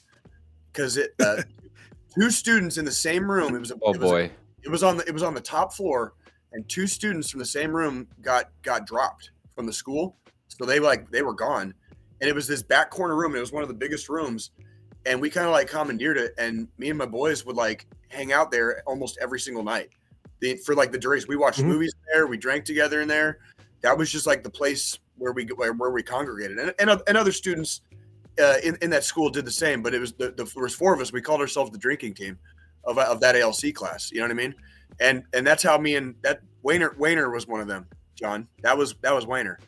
because it uh, *laughs* two students in the same room. It was a, Oh it was a- boy. it was on the it was on the top floor, and two students from the same room got got dropped from the school, so they like they were gone, and it was this back corner room. And it was one of the biggest rooms, and we kind of like commandeered it, and me and my boys would like hang out there almost every single night. The, for like the duration, we watched Mhm. movies there, we drank together in there. That was just like the place where we where, where we congregated, and and, and other students uh, in in that school did the same. But it was the, the there was four of us. We called ourselves the drinking team of, of that ALC class. You know what I mean? And and that's how me and that Wayner Wayner was one of them. John, that was that was Wayner.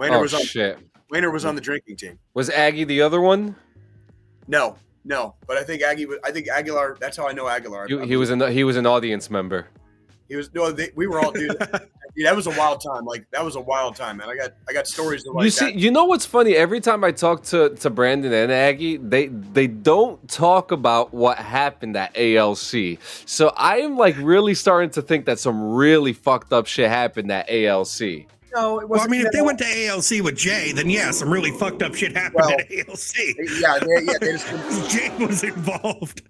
Wayner Oh was on shit. Wayner was on the drinking team. Was Aggie the other one? No, no, but I think Aggie. was- I think Aguilar. That's how I know Aguilar. He, he was an he was an audience member. He was no. They, we were all dude. *laughs* dude, That was a wild time. Like that was a wild time, man. I got I got stories of like you see, that. you know what's funny? Every time I talk to, to Brandon and Aggie, they they don't talk about what happened at ALC. So I am like really starting to think that some really fucked up shit happened at ALC. No, it Well, I mean, if they went to ALC with Jay, then yeah, some really fucked up shit happened Well- at ALC. yeah, they, yeah, they just *laughs* Jay was involved.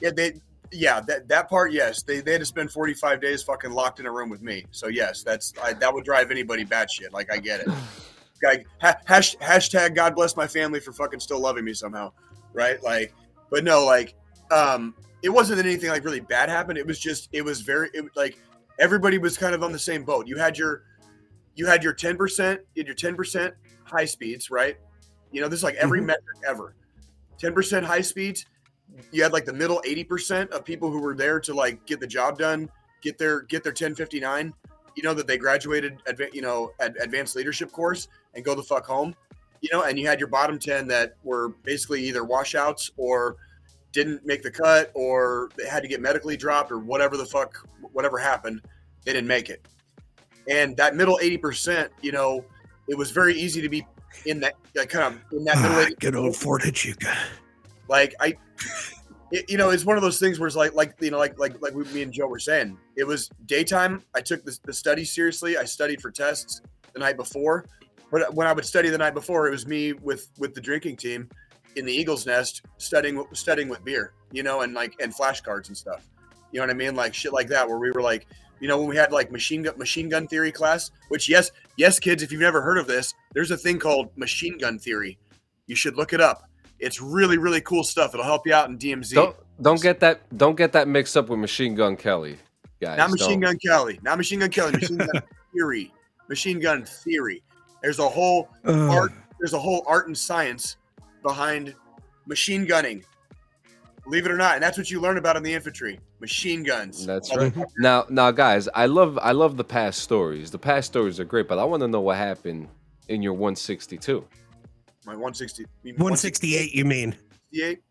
yeah they yeah that that part yes they they had to spend forty five days fucking locked in a room with me. So yes, that's I, that would drive anybody batshit. Like I get it. *sighs* Guy ha, hash, hashtag God bless my family for fucking still loving me somehow, right? Like, but no, like, um, it wasn't that anything like really bad happened. It was just it was very it, like everybody was kind of on the same boat. You had your you had your ten percent, you had your ten percent high speeds, right? You know, this is like every Mhm. metric ever. Ten percent high speeds. You had like the middle eighty percent of people who were there to like get the job done, get their get their ten fifty nine. You know that they graduated, you know, ad- advanced leadership course and go the fuck home. You know, and you had your bottom ten that were basically either washouts or didn't make the cut or they had to get medically dropped or whatever the fuck whatever happened they didn't make it and that middle 80% you know it was very easy to be in that like, kind of in that middle Ah, 80 good old Fort Huachuca. like i it, you know it's one of those things where it's like like you know like like like we, me and joe were saying it was daytime. I took the, the study seriously. I studied for tests the night before. But when i would study the night before it was me with with the drinking team in the eagle's nest studying studying with beer you know and like and flashcards and stuff. You know what i mean? Like shit like that where we were like you know when we had like machine gun machine gun theory class which yes yes kids if you've never heard of this there's a thing called machine gun theory. You should look it up. It's really really cool stuff. It'll help you out in dmz Don't don't get that don't get that mixed up with Machine Gun Kelly, guys. not machine don't. gun kelly. Not machine gun kelly. Machine gun *laughs* theory. Machine gun theory. There's a whole art there's a whole art and science behind machine gunning believe it or not and that's what you learn about in the infantry machine guns That's right. Now, now, guys, I love I love the past stories. The past stories are great, but I want to know what happened in your 162. my 160 168, you mean? 168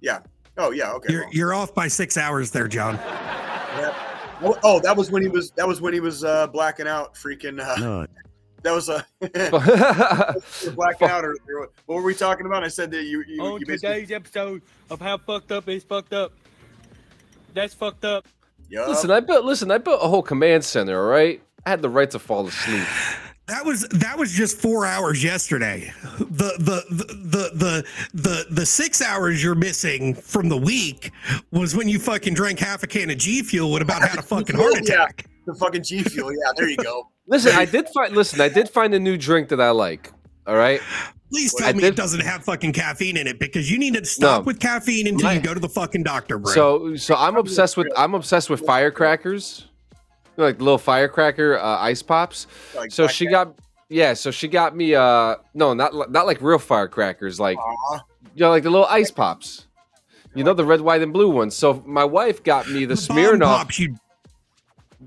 yeah oh yeah okay You're well, you're off by six hours there, John. yeah. oh, oh that was when he was that was when he was uh blacking out freaking uh that was a *laughs* You're blacking out or, or what were we talking about? I said that you you, on you today's episode of how fucked up is fucked up. That's fucked up. Yup. listen, I built listen, I built a whole command center. All right, I had the right to fall asleep. *sighs* That was that was just four hours yesterday. The the the the the the, the six hours you're missing from the week was when you fucking drank half a can of G Fuel and about had a fucking *laughs* heart Yeah. attack. the fucking G Fuel. Yeah, there you go. Listen, I *laughs* did find listen, I did find a new drink that I like. All right, Please I tell me did- it doesn't have fucking caffeine in it because you need to stop No. with caffeine until My- you go to the fucking doctor, bro. so so I'm obsessed with I'm obsessed with firecrackers, like little firecracker uh, ice pops. Like So she got yeah, so she got me uh no, not not like real firecrackers, like Aw. you know, like the little ice pops. You know the red, white, and blue ones. So my wife got me the Bomb Smirnoff. pops, you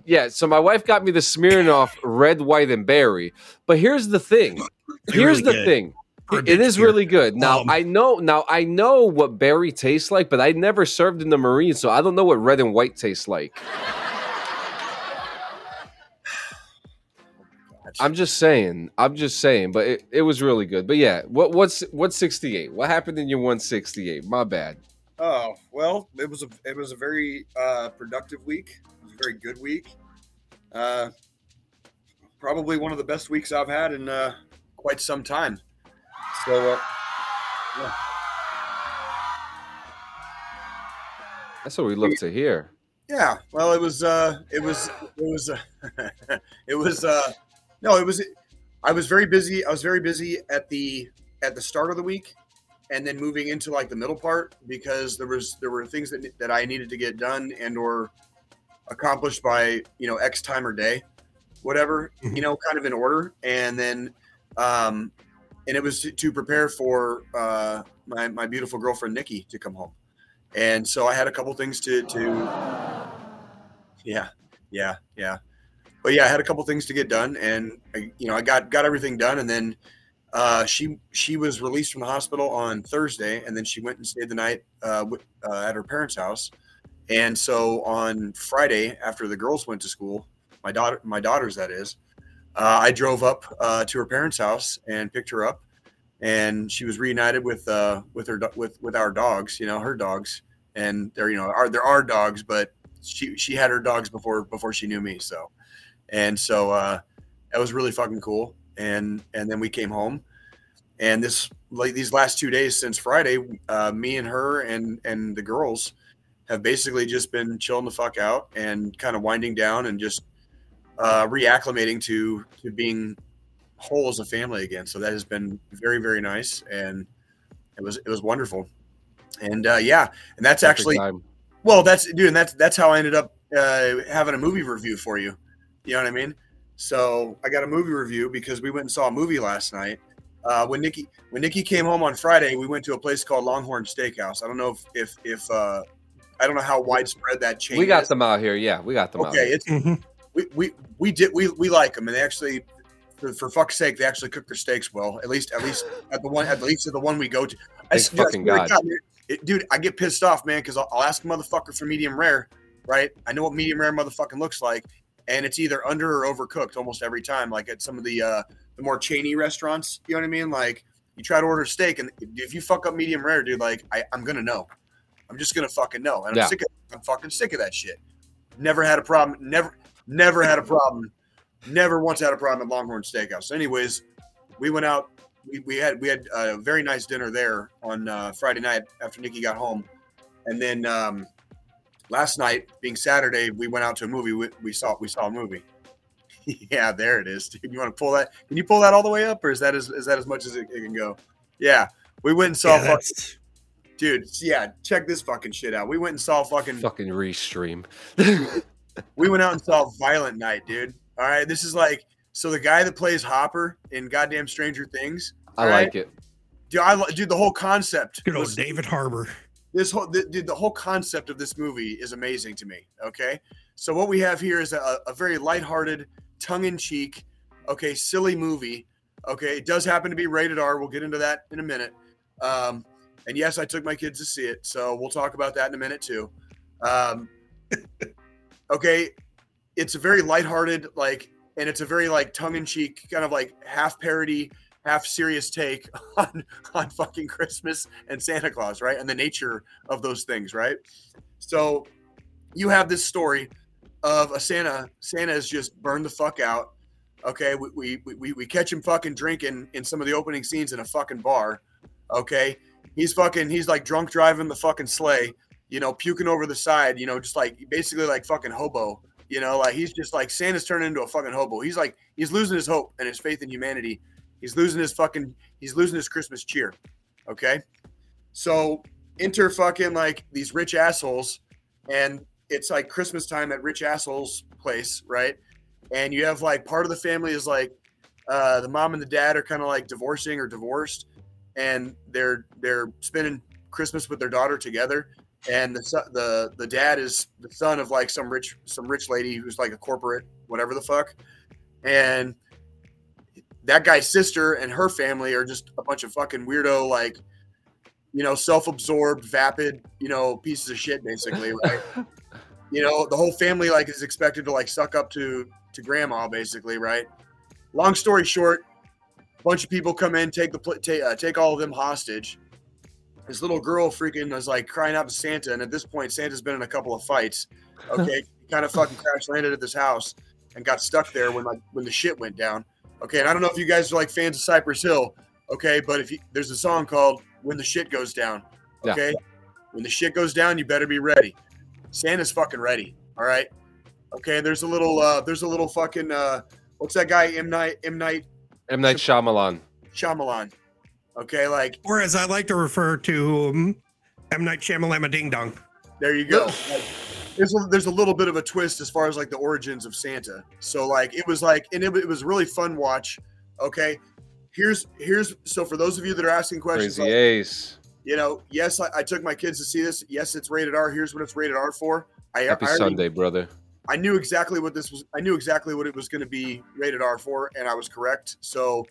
Yeah, so my wife got me the Smirnoff red, white, and berry. But here's the thing. Here's really the good. thing. For a It- it bitch is beer. really good. Now Um, I know. Now I know what berry tastes like, but I never served in the Marine, so I don't know what red and white tastes like. I'm just saying. I'm just saying. But it, it was really good. But yeah, what what's what's 68? What happened in your 168? My bad. Oh well, it was a it was a very uh, productive week. It was a very good week. Uh, probably one of the best weeks I've had in uh, quite some time. So uh, That's what we love to hear. yeah, well, it was uh, it was it was uh, *laughs* it was uh, no, it was. I was very busy. I was very busy at the at the start of the week, and then moving into like the middle part because there was there were things that that I needed to get done and or accomplished by you know X time or day, whatever Mhm. you know, kind of in order, and then um, and it was to, to prepare for uh, my my beautiful girlfriend Nikki to come home, and so I had a couple things to to yeah yeah yeah. But yeah i had a couple things to get done and I, you know i got got everything done. And then uh, she she was released from the hospital on thursday. And then she went and stayed the night uh, with, uh, at her parents house and so on friday after the girls went to school my daughter my daughters that is uh, i drove up uh, to her parents house and picked her up. And she was reunited with uh, with her with with our dogs you know her dogs. And they're you know are there are dogs but she she had her dogs before before she knew me so. And so uh that was really fucking cool. And and then we came home. And this like these last two days since friday uh me and her and and the girls have basically just been chilling the fuck out and kind of winding down and just uh reacclimating to to being whole as a family again so that has been very very nice and it was it was wonderful And uh, yeah, and that's Perfect actually time. well, that's dude, and that's that's how I ended up uh, having a movie review for you. You know what I mean? So I got a movie review because we went and saw a movie last night. Uh, when Nikki when Nikki came home on Friday, we went to a place called Longhorn Steakhouse. I don't know if if, if uh, I don't know how widespread that chain. We got is. them out here. Yeah, we got them out. Okay, Here. it's Mhm. we, we we did we we like them, and they actually, for, for fuck's sake, they actually cook their steaks well. At least at least at the one at least at the one we go to. I Thank dude, I fucking swear to God. it- dude, I get pissed off, man, because I'll, I'll ask a motherfucker for medium rare, right? I know what medium rare motherfucking looks like, and it's either under or overcooked almost every time. Like at some of the uh the more chainy restaurants, you know what I mean? Like you try to order steak, and if you fuck up medium rare, dude, like I, I'm gonna know. I'm just gonna fucking know, and I'm sick. Of, I'm fucking sick of that shit. Never had a problem. Never, never had a problem. Never once had a problem at Longhorn Steakhouse. Anyways, we went out. We, we had we had a very nice dinner there on uh, Friday night after Nikki got home, and then um, last night, being Saturday, we went out to a movie. We, we saw we saw a movie. *laughs* yeah, there it is, dude. You want to pull that? Can you pull that all the way up, or is that as is that as much as it, it can go? Yeah, we went and saw. Yeah, fuck- that's- dude, yeah, check this fucking shit out. We went and saw fucking. Fucking restream. *laughs* We went out and saw Violent Night, dude. All right, this is like so the guy that plays Hopper in goddamn Stranger Things. I all like it. Dude, I li- dude, the whole concept. Good old was- David Harbour. this whole the, dude, the whole concept of this movie is amazing to me. Okay, so what we have here is a, a very lighthearted, tongue-in-cheek, okay, silly movie. Okay, it does happen to be rated R. We'll get into that in a minute. Um, and yes, I took my kids to see it, so we'll talk about that in a minute too. Um, *laughs* okay, it's a very lighthearted, like, and it's a very like tongue-in-cheek, kind of like half parody, half serious take *laughs* on on fucking Christmas and Santa Claus, right? And the nature of those things, right? So you have this story of a Santa. Santa is just burned the fuck out. Okay, we, we, we, we catch him fucking drinking in some of the opening scenes in a fucking bar. Okay, he's fucking he's like drunk driving the fucking sleigh, you know, puking over the side, you know, just like basically like fucking hobo. You know, like he's just like Santa's turning into a fucking hobo. He's like he's losing his hope and his faith in humanity. He's losing his fucking he's losing his Christmas cheer. Okay. So enter fucking like these rich assholes, and it's like Christmas time at rich assholes place, right? And you have like part of the family is like uh, the mom and the dad are kind of like divorcing or divorced, and they're they're spending Christmas with their daughter together. And the the the dad is the son of like some rich some rich lady who's like a corporate whatever the fuck, and that guy's sister and her family are just a bunch of fucking weirdo like you know self-absorbed vapid you know pieces of shit basically right? *laughs* You know the whole family like is expected to like suck up to to grandma basically right? Long story short a bunch of people come in take the take, uh, take all of them hostage. This little girl freaking was like crying out to santa and at this point santa's been in a couple of fights *laughs* okay? Kind of fucking crash landed at this house and got stuck there when like when the shit went down okay? And i don't know if you guys are like fans of cypress hill okay? But if you there's a song called when the shit goes down Yeah. okay? When the shit goes down you better be ready. Santa's fucking ready all right? Okay there's a little uh there's a little fucking uh what's that guy m night m night M Night Shyamalan. Shyamalan. Okay, like Or as I like to refer to um, M. Night Shyamalama Ding Dong. there you go. Like, there's a, there's a little bit of a twist as far as like the origins of Santa. So like it was like and it, it was really fun watch. Okay, here's here's so for those of you that are asking questions, Crazy like, Ace. you know, yes, I, I took my kids to see this. Yes, it's rated R. Here's what it's rated R for. I, Happy I already- Sunday, brother. I knew exactly what this was. I knew exactly what it was going to be rated R for, and I was correct. So,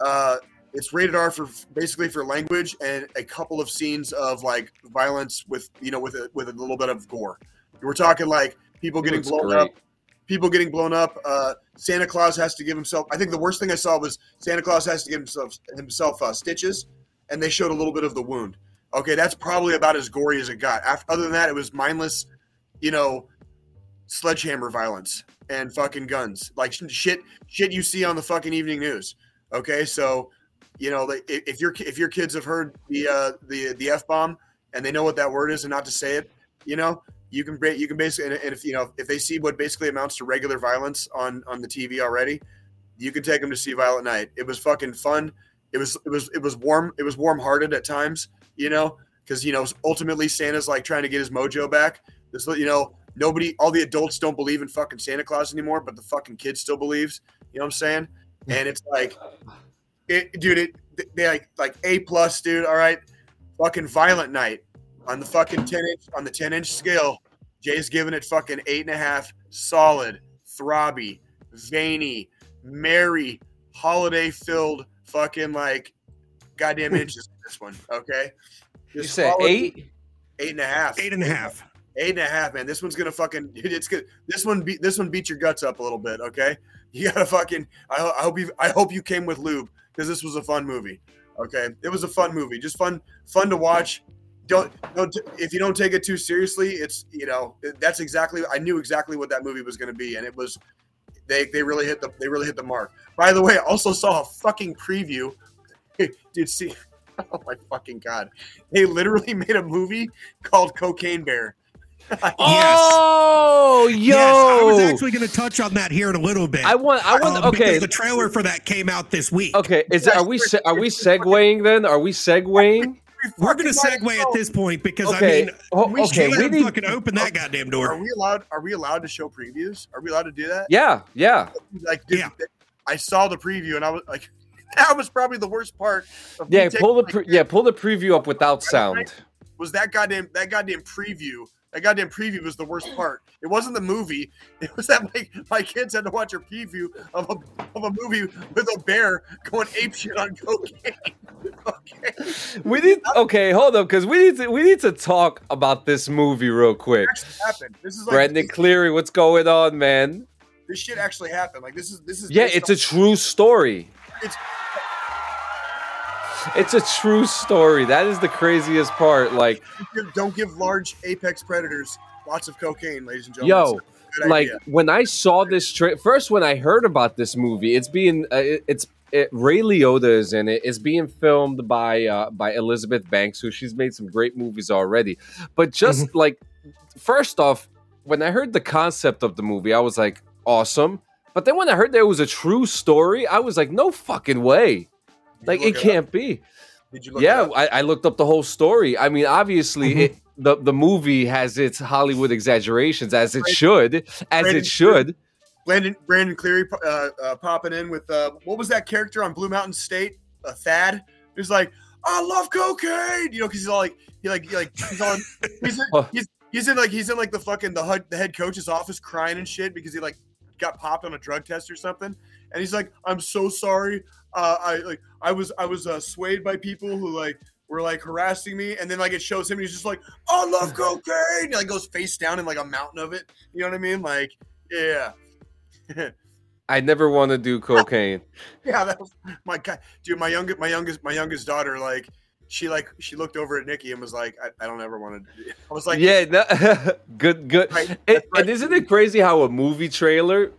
uh, it's rated R for basically for language and a couple of scenes of like violence with you know with a, with a little bit of gore. We're talking like people getting blown great. up, people getting blown up. Uh, Santa Claus has to give himself. I think the worst thing I saw was Santa Claus has to give himself himself uh, stitches, and they showed a little bit of the wound. Okay, that's probably about as gory as it got. After, other than that, it was mindless. You know, sledgehammer violence and fucking guns, like shit, shit you see on the fucking evening news. Okay, so you know, if your if your kids have heard the uh, the the f bomb and they know what that word is and not to say it, you know, you can you can basically and if you know if they see what basically amounts to regular violence on on the TV already, you can take them to see Violent Night. It was fucking fun. It was it was it was warm. It was warm hearted at times. You know, because you know ultimately Santa's like trying to get his mojo back. This you know nobody, all the adults don't believe in fucking Santa Claus anymore, but the fucking kid still believes. You know what I'm saying? And it's like, it, dude, it they like like a plus, dude. All right, fucking Violent Night on the fucking ten inch on the ten inch scale. Jay's giving it fucking eight and a half, solid, throbby, veiny, merry, holiday filled, fucking like goddamn *laughs* inches. this one, okay. You Just said solid eight? eight and a half, Eight and a half. Eight and a half, man. This one's gonna fucking. *laughs* It's good. This one beat. This one beat your guts up a little bit. Okay, you gotta fucking. I, I hope you. I hope you came with lube because this was a fun movie. Okay, it was a fun movie. Just fun, fun to watch. Don't don't. If you don't take it too seriously, it's you know that's exactly. I knew exactly what that movie was gonna be, and it was. They they really hit the they really hit the mark. By the way, I also saw a fucking preview. *laughs* Dude, see. *laughs* Oh my fucking god! They literally made a movie called Cocaine Bear. *laughs* Oh, yo! Yes, I was actually going to touch on that here in a little bit. I want. I want. um, okay. because the trailer for that came out this week. Okay. Is are we se- are we segueing then? Are we segueing? We're going to Fucking segue at this point because Okay. I mean, Oh, we okay. should We have need. fucking open that goddamn door. Are door. we allowed? Are we allowed to show previews? Are we allowed to do that? Yeah. Yeah. Like, dude, Yeah. I saw the preview and I was like, *laughs* that was probably the worst part. Of Yeah. Pull the like, pre- yeah. Pull the preview up without sound. was that goddamn that goddamn preview. That goddamn preview was the worst part. It wasn't the movie. *laughs* It was that my, my kids had to watch a preview of a of a movie with a bear going ape shit on cocaine. *laughs* okay. We need. Okay. Hold up, because we need to. We need to talk about this movie real quick. Happened. This is like Brandon Cleary, what's going on, man? this shit actually happened. Like this is this is Yeah, it's on- a true story. It's- It's a true story. That is the craziest part. Like, don't give large apex predators lots of cocaine, ladies and gentlemen. yo, It's a good like idea. when I saw this tra- first, when I heard about this movie, it's being uh, it- it's it, Ray Liotta is in it. It's being filmed by uh, by Elizabeth Banks, who she's made some great movies already. But just like first off, when I heard the concept of the movie, I was like, awesome. But then when I heard there was a true story, I was like, no fucking way. Did Like it can't be. Did you look Yeah. I, I looked up the whole story. I mean, obviously, Mhm. it, the the movie has its Hollywood exaggerations, as it should, as Brandon it should. Brandon Brandon Cleary uh, uh, popping in with uh, what was that character on Blue Mountain State? Uh, Thad. He's like, I love cocaine. You know, because he's all like, he like, he like, he's on, he's in, *laughs* Oh. he's he's in like he's in like the fucking the HUD, the head coach's office crying and shit because he like got popped on a drug test or something, and he's like, I'm so sorry. Uh, I like I was I was uh, swayed by people who like were like harassing me, and then like it shows him, and he's just like, I love *laughs* cocaine. He like goes face down in like a mountain of it. You know what I mean? Like, yeah. *laughs* I never want to do cocaine. *laughs* Yeah, that was my god, dude. My youngest, my youngest, my youngest daughter, like, she like she looked over at Nikki and was like, I, I don't ever want to. I was like, yeah, no, good, good. Right, And, right. and isn't it crazy how a movie trailer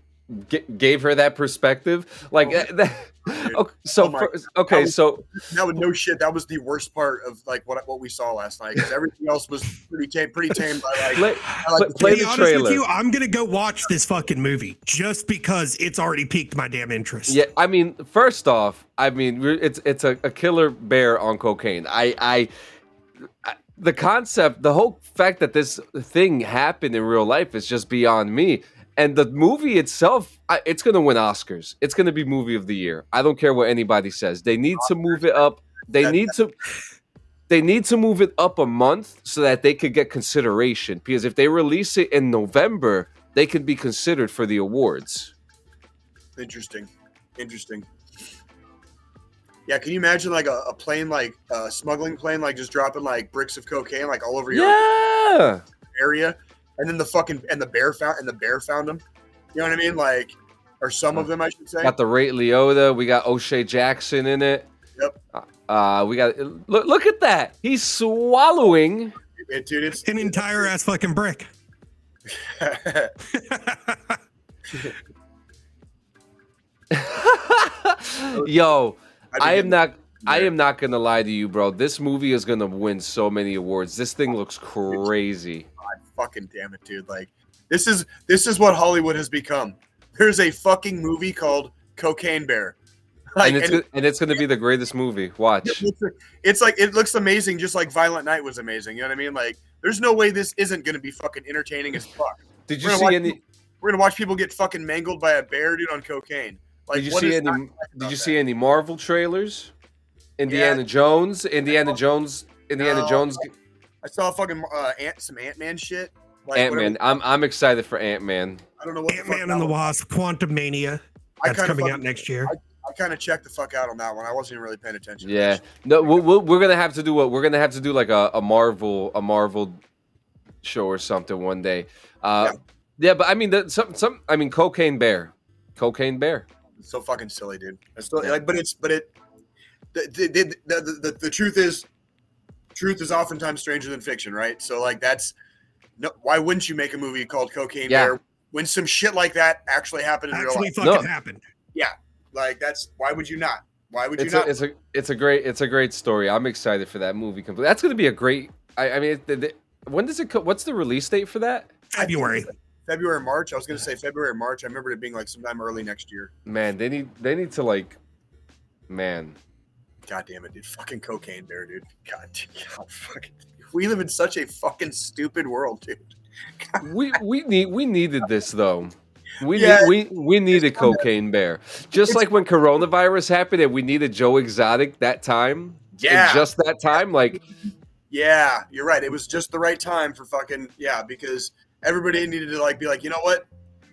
g- gave her that perspective? Like, Oh, uh, that, *laughs* okay, so Oh my- fir- okay, was- so that was no shit. That was the worst part of like what what we saw last night because everything else was pretty tame, pretty tame. By like, play, I like play, the play to the be honest trailer. with you, I'm gonna go watch this fucking movie just because it's already piqued my damn interest. Yeah, I mean, first off, I mean, it's it's a, a killer bear on cocaine. I, I, I, the concept, the whole fact that this thing happened in real life is just beyond me. And the movie itself, I, it's gonna win Oscars. It's gonna be movie of the year. I don't care what anybody says. They need to move it up. They need to. They need to move it up a month so that they could get consideration. Because if they release it in November, they can be considered for the awards. interesting, interesting. Yeah, can you imagine like a, a plane, like a smuggling plane, like just dropping like bricks of cocaine like all over your Yeah. area, and then the fucking and the bear found and the bear found them. You know what I mean? Like, or some of them, I should say. Got the Ray Liotta. We got O'Shea Jackson in it. Yep. Uh, we got look. Look at that. He's swallowing. It- dude, it's An entire ass fucking brick. *laughs* *laughs* Yo, I'd I am getting- not. I am not gonna lie to you, bro. This movie is gonna win so many awards. This thing looks crazy. Fucking damn it, dude. Like this is this is what Hollywood has become. There's a fucking movie called Cocaine Bear. Like, and it's and and it's going to be the greatest movie. Watch. it's, like it looks amazing, just like Violent Night was amazing. You know what I mean? Like, there's no way this isn't going to be fucking entertaining as fuck. Did you see watch any? We're gonna watch people get fucking mangled by a bear, dude, on cocaine. Like, Did you see any? Did you that? see any Marvel trailers? Indiana Jones. Indiana Jones. Indiana No. Jones. I saw fucking uh, Ant, some Ant Man shit. Like, Ant Man. I'm I'm excited for Ant Man. I don't know what Ant Man that and the. Wasp, Quantumania. That's kinda coming out next year. I kind of checked the fuck out on that one. I wasn't even really paying attention. Yeah. that. No, we'll, we'll, we're gonna have to do what we're gonna have to do like a, a Marvel a Marvel show or something one day. Uh, yeah. but I mean, the, some some I mean, Cocaine Bear, Cocaine Bear. It's so fucking silly, dude. It's still like, but it's but it. The the, the, the, the the truth is, truth is oftentimes stranger than fiction, right? So like that's no. Why wouldn't you make a movie called Cocaine Yeah. Bear when some shit like that actually happened in real Actually, life? fucking No. happened. Yeah, like that's why would you not? Why would you It's not? a, it's a it's a great it's a great story. I'm excited for that movie. Complete. That's gonna be a great. I, I mean, the, the, when does it? co- What's the release date for that? February. February, March. I was gonna say February, March. I remember it being like sometime early next year. Man, they need they need to like, man. God damn it, dude! Fucking cocaine bear, dude. God, God fucking. We live in such a fucking stupid world, dude. *laughs* We we need we needed this though. We Yeah. need, we we needed cocaine bear. Just like when coronavirus happened and we needed Joe Exotic that time. Yeah. just that time. Like Yeah, you're right. It was just the right time for fucking yeah, because everybody needed to like be like, you know what?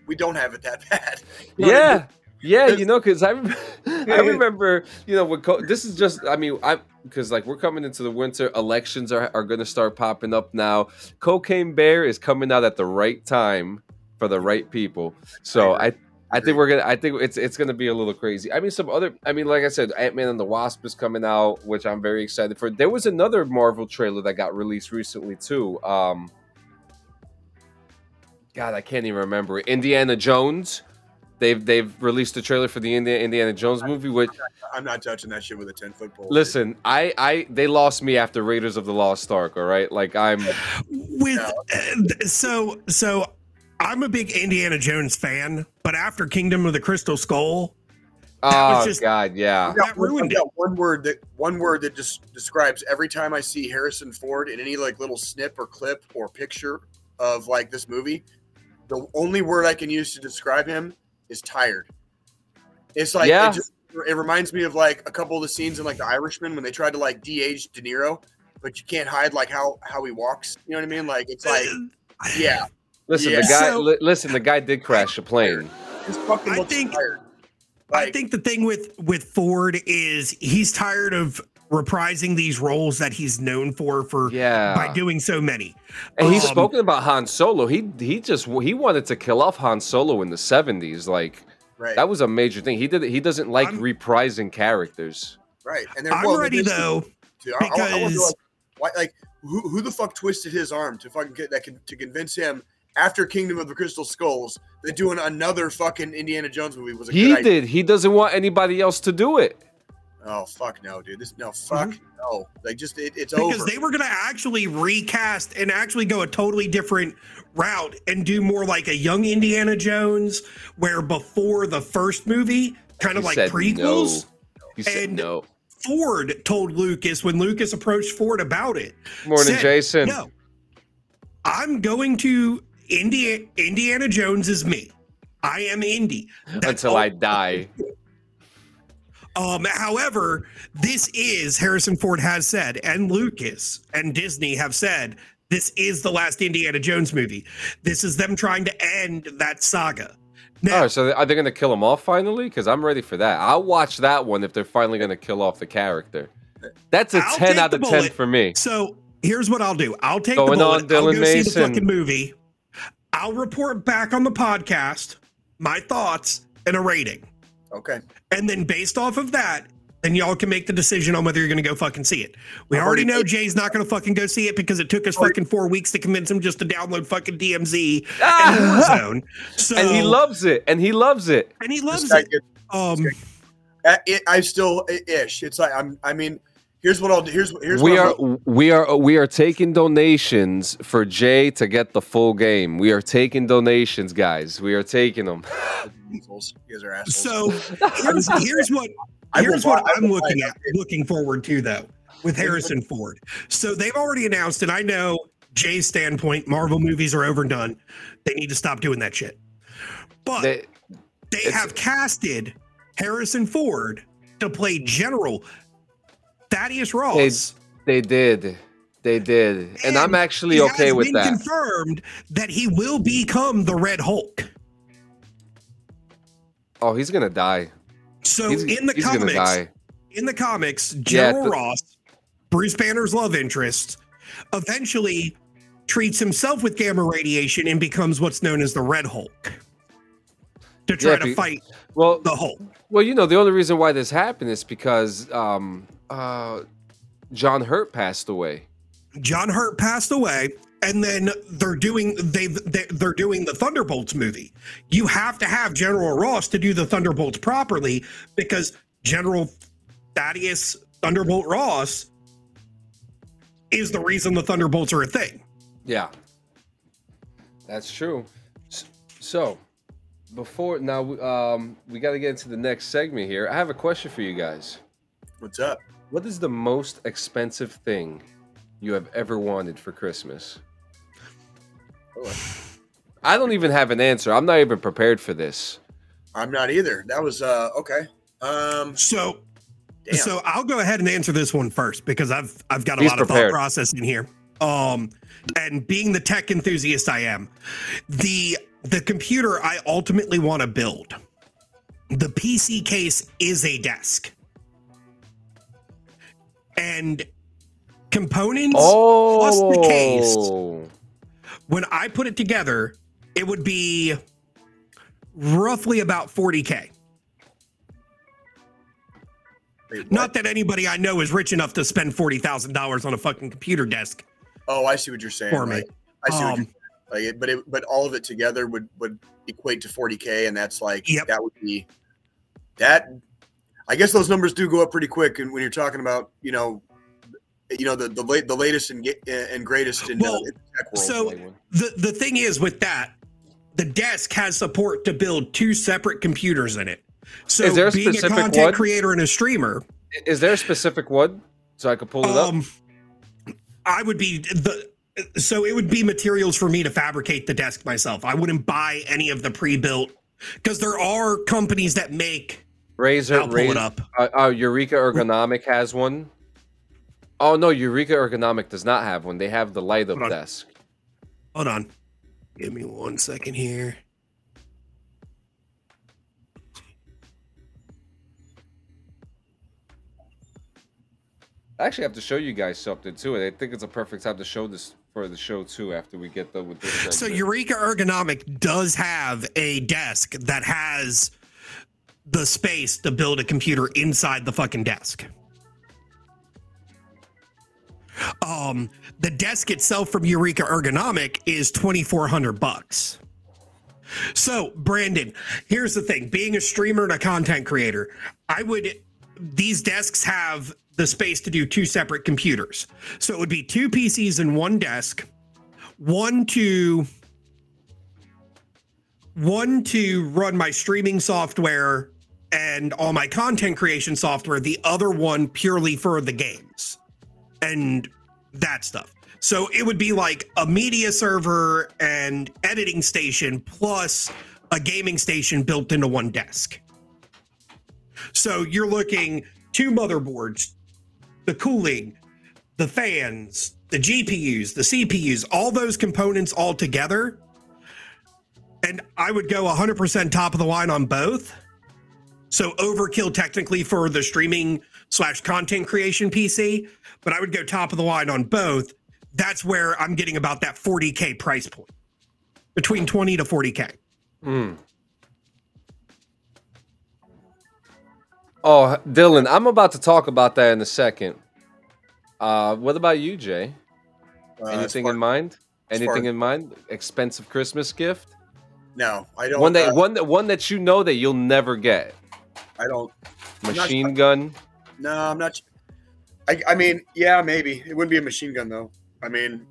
We don't have it that *laughs* bad. You know what I yeah. mean? Yeah, you know, because I, *laughs* I remember, you know, co- this is just, I mean, I because like we're coming into the winter, elections are are going to start popping up now. Cocaine Bear is coming out at the right time for the right people. So I I, I think we're gonna, I think it's it's gonna be a little crazy. I mean, some other, I mean, like I said, Ant Man and the Wasp is coming out, which I'm very excited for. There was another Marvel trailer that got released recently too. Um, God, I can't even remember. it. Indiana Jones. They've they've released a trailer for the Indiana, Indiana Jones movie. Which I'm not touching that shit with a ten foot pole. listen, I I they lost me after Raiders of the Lost Ark. All right, like I'm *sighs* with uh, so so i'm a big indiana jones fan but after kingdom of the crystal skull oh just- god, yeah. Got, that ruined I've one word that one word that just describes every time I see Harrison Ford in any like little snip or clip or picture of like this movie. The only word I can use to describe him is tired. It's like Yeah. it, just, it reminds me of like a couple of the scenes in like The Irishman when they tried to like de-age De Niro, but you can't hide like how how he walks. You know what I mean? Like it's like *clears throat* yeah, Listen, Yeah. the guy. So- li- listen, the guy did crash a plane. just fucking I looks think- tired. I think the thing with with Ford is he's tired of reprising these roles that he's known for for Yeah, by doing so many. and he's um, spoken about Han Solo. He he just he wanted to kill off Han Solo in the seventies. Like right, that was a major thing. He did. He doesn't like I'm- reprising characters. right. And they're I'm well, ready they're- though Dude, I, I, I because like, why, like who, who the fuck twisted his arm to fucking get that can, to convince him after Kingdom of the Crystal Skulls that doing another fucking Indiana Jones movie was a He good idea? did. He doesn't want anybody else to do it. Oh fuck no, dude. This no fuck no. Like just it, it's Mm-hmm. because over. they were going to actually recast and actually go a totally different route and do more like a young Indiana Jones, where before the first movie, kind of like said prequels. no. He said And- no. Ford told Lucas when Lucas approached Ford about it. Morning, said, Jason. No, I'm going to India. Indiana Jones is me. I am Indy. That's Until all- I die. Um, however, this is Harrison Ford has said, and Lucas and Disney have said, this is the last Indiana Jones movie. This is them trying to end that saga. Now, Oh, so are they going to kill him off finally? Because I'm ready for that. I'll watch that one if they're finally going to kill off the character. That's a I'll 10 out of 10 for me. so here's what I'll do. I'll take Going the on, bullet. I'll Dylan go see the Mason. fucking movie. I'll report back on the podcast my thoughts and a rating. Okay. And then based off of that, then y'all can make the decision on whether you're going to go fucking see it. We already already know made- Jay's not going to fucking go see it because it took us fucking four weeks to convince him just to download fucking DMZ and Ah! Warzone. So and he loves it. And he loves it. and he loves it. gets- Um, it, I still ish. It's like I'm. I mean, Here's what I'll do. Here's here's we what are I'll we are we are taking donations for Jay to get the full game. We are taking donations, guys. We are taking them. *laughs* Assholes. You guys are assholes. So *laughs* here's, here's what here's what buy- I I'm looking at looking forward to though with Harrison Ford. So they've already announced, and I know Jay's standpoint, Marvel movies are overdone. They need to stop doing that shit. But They- they have casted Harrison Ford to play General Thaddeus Ross. They did. They did. And, I'm actually okay with that. Confirmed that he will become the Red Hulk. Oh, he's gonna die. So He's, in the comics, in the comics, Yeah, General the- Ross, Bruce Banner's love interest, eventually treats himself with gamma radiation and becomes what's known as the Red Hulk to try Yeah, to fight Well, the Hulk. well, you know, the only reason why this happened is because um, uh, John Hurt passed away. John Hurt passed away, and then they're doing they they- they're doing the Thunderbolts movie. You have to have General Ross to do the Thunderbolts properly because General Thaddeus Thunderbolt Ross is the reason the Thunderbolts are a thing. Yeah, that's true. So, before now, um, we got to get into the next segment here. I have a question for you guys. What's up? What is the most expensive thing you have ever wanted for Christmas? *sighs* I don't even have an answer. I'm not even prepared for this. I'm not either. That was uh okay. Um, So damn. So I'll go ahead and answer this one first because I've I've got a He's lot of thought process in here. Um, and being the tech enthusiast I am, the the computer I ultimately want to build, the PC case is a desk, and components. plus Oh, the case. When I put it together, it would be roughly about forty k. Wait. Not that anybody I know is rich enough to spend forty thousand dollars on a fucking computer desk Oh, I see what you're saying. for me. Like, I see what Um, you're like, it, but it, but all of it together would would equate to 40k, and that's like Yep. that would be that. I guess those numbers do go up pretty quick, and when you're talking about you know, you know the the late the latest and and greatest in, Well, uh, in the tech world. so the the thing is with that, the desk has support to build two separate computers in it. So Is there a being a content one? creator and a streamer, Is there a specific one so I could pull it up? um, I would be the. So it would be materials for me to fabricate the desk myself. I wouldn't buy any of the pre-built because there are companies that make. Razer, I'll pull it Razer up. Uh, uh, Eureka Ergonomic has one. Oh no, Eureka Ergonomic does not have one. They have the light up Hold on. desk. Hold on, give me one second here. I actually have to show you guys something too, and I think it's a perfect time to show this for the show too. After we get done with this. So. Eureka Ergonomic does have a desk that has the space to build a computer inside the fucking desk. Um, the desk itself from Eureka Ergonomic is twenty four hundred bucks. So, Brandon, here's the thing: being a streamer and a content creator, I would these desks have the space to do two separate computers. So it would be two PCs and one desk one to one to run my streaming software and all my content creation software the other one purely for the games and that stuff so it would be like a media server and editing station plus a gaming station built into one desk so you're looking two motherboards the cooling the fans, the GPUs, the CPUs, all those components all together. And I would go 100% top of the line on both. So overkill technically for the streaming slash content creation PC, but I would go top of the line on both. That's where I'm getting about that 40K price point between 20 to 40K. Mm. Oh, Dylan, I'm about to talk about that in a second. Uh, what about you, Jay? Uh, Anything in mind? Anything in mind? Expensive Christmas gift? No, I don't. One that uh, one that one that you know that you'll never get. I don't. I'm not- Machine gun. No, I'm not. I, I mean, yeah, maybe it wouldn't be a machine gun though. I mean,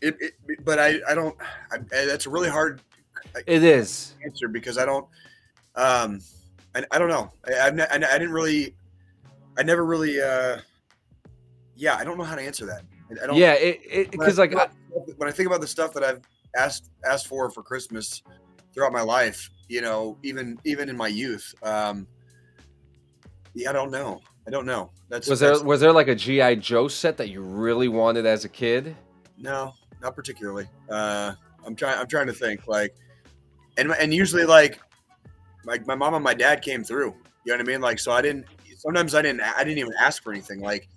it, it but I, I don't. I, that's a really hard It is. answer because I don't. Um, I, I don't know. I, I've I, I didn't really. I never really. uh Yeah, I don't know how to answer that. I, don't. Yeah, it because like think I, about- when I think about the stuff that I've asked asked for for Christmas throughout my life, you know, even even in my youth, um, yeah, I don't know. I don't know. That's was there that's- was there like a GI Joe set that you really wanted as a kid? No, not particularly. Uh, I'm trying. I'm trying to think. Like, and and usually like, like my mom and my dad came through. You know what I mean? Like, so I didn't. Sometimes I didn't. I didn't even ask for anything. Like,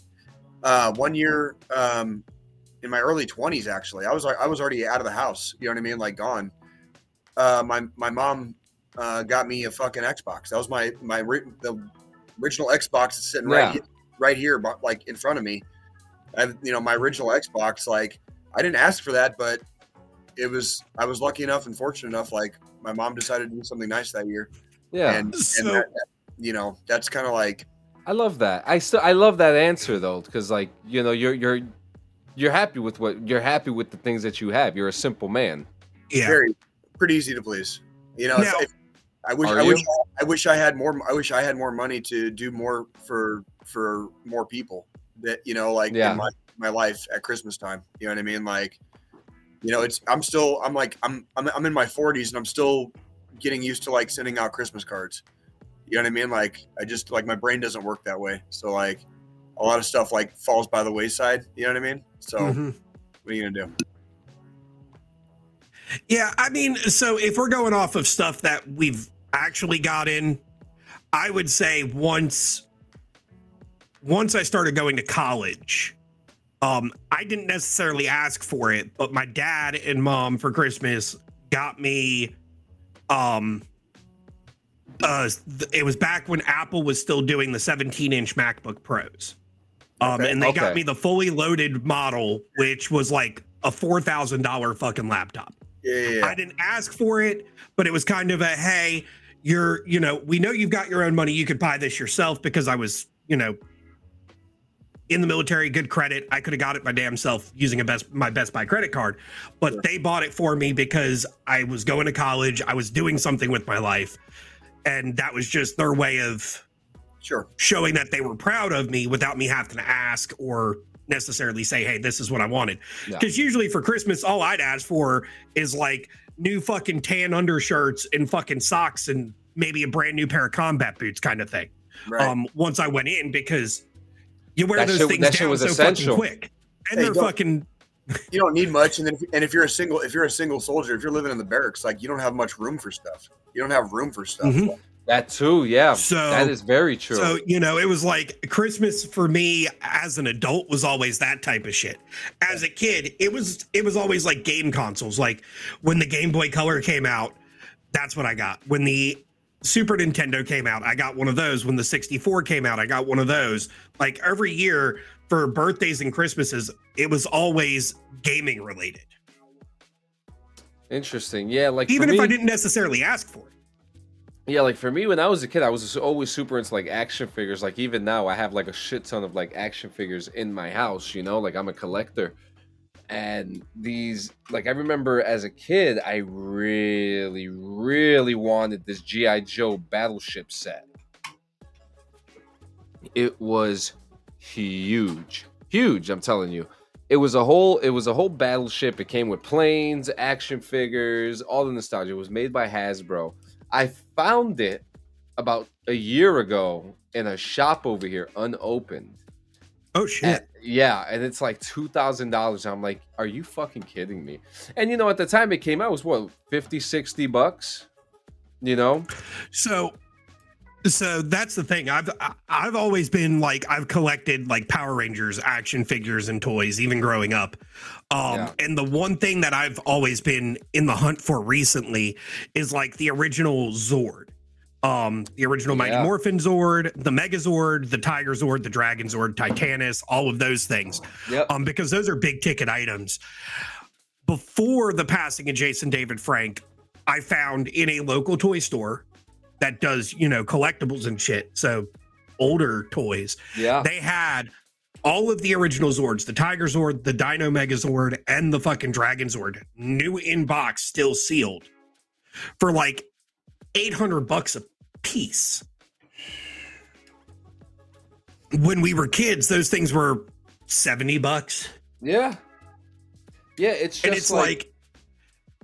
uh, one year, um, in my early 20s, actually, I was I was already out of the house. You know what I mean? Like, gone. Uh, my my mom uh, got me a fucking Xbox. That was my my the original Xbox is sitting right Yeah. he- right here, bu- like in front of me. I, you know, my original Xbox, like I didn't ask for that, but it was I was lucky enough and fortunate enough. Like my mom decided to do something nice that year, Yeah, and, and that, you know that's kind of like I love that. I still I love that answer though, because like you know you're you're you're happy with what you're happy with the things that you have. You're a simple man. Yeah. very pretty easy to please. You know, Now- if- I wish Are I wish? I wish I had more. I wish I had more money to do more for for more people. That you know, like Yeah. in my my life at Christmas time. You know what I mean? Like, you know, it's I'm still I'm like I'm I'm I'm in my 40s and I'm still getting used to like sending out Christmas cards. You know what I mean? Like I just like my brain doesn't work that way. So like a lot of stuff like falls by the wayside. You know what I mean? So Mhm. what are you gonna do? Yeah, I mean, so if we're going off of stuff that we've actually got in, I would say once once I started going to college, um, I didn't necessarily ask for it, but my dad and mom for Christmas got me um uh it was back when Apple was still doing the 17 inch MacBook Pros. Um, Okay. and they got me the fully loaded model, which was like a four thousand dollar fucking laptop. Yeah, yeah, yeah. I didn't ask for it, but it was kind of a hey, you're, you know, we know you've got your own money. You could buy this yourself because I was, you know, in the military, good credit. I could have got it my damn self using a best my Best Buy credit card, but Sure. they bought it for me because I was going to college. I was doing something with my life, and that was just their way of Sure. showing that they were proud of me without me having to ask or necessarily say, hey, this is what I wanted. Yeah. Because usually for Christmas, all I'd ask for is like new fucking tan undershirts and fucking socks and maybe a brand new pair of combat boots kind of thing. Right. Um, once I went in because you wear That those shit- things down was so essential. fucking quick. And Hey, they're fucking you don't need much and then if, and if you're a single if you're a single soldier if you're living in the barracks like you don't have much room for stuff you don't have room for stuff Mhm. That too, yeah. So- that is very true. So, you know, it was like Christmas for me as an adult was always that type of shit. As a kid, it was it was always like game consoles. Like when the Game Boy Color came out, that's what I got. When the Super Nintendo came out, I got one of those. When the 64 came out, I got one of those. Like every year for birthdays and Christmases, it was always gaming related. Interesting. Yeah, like Even if me, I didn't necessarily ask for it. Yeah, like for me when I was a kid, I was always super into like action figures. Like even now, I have like a shit ton of like action figures in my house. You know, like I'm a collector, and these like I remember as a kid, I really, really wanted this GI Joe battleship set. It was huge, huge. I'm telling you. It was a whole it was a whole battleship. It came with planes, action figures, all the nostalgia. It was made by Hasbro. I found it about a year ago in a shop over here, unopened. Oh shit. And- yeah, and it's like two thousand dollars. I'm like, are you fucking kidding me? And you know, at the time it came out, it was what 50, 60 bucks. You know, So so that's the thing. I've I've always been like I've collected like Power Rangers action figures and toys even growing up. Um Yeah. and the one thing that I've always been in the hunt for recently is like the original Zord. Um the original Mighty Yeah. Morphin Zord, the Megazord, the Tiger Zord, the Dragon Zord, Titanus, all of those things yep, um, because those are big ticket items. Before the passing of Jason David Frank, I found in a local toy store that does, you know, collectibles and shit. So older toys, yeah, they had all of the original Zords, the Tiger Zord, the Dino Megazord, and the fucking Dragon Zord, new in box, still sealed, for like 800 bucks a piece. When we were kids, those things were 70 bucks. Yeah. Yeah, it's just and it's like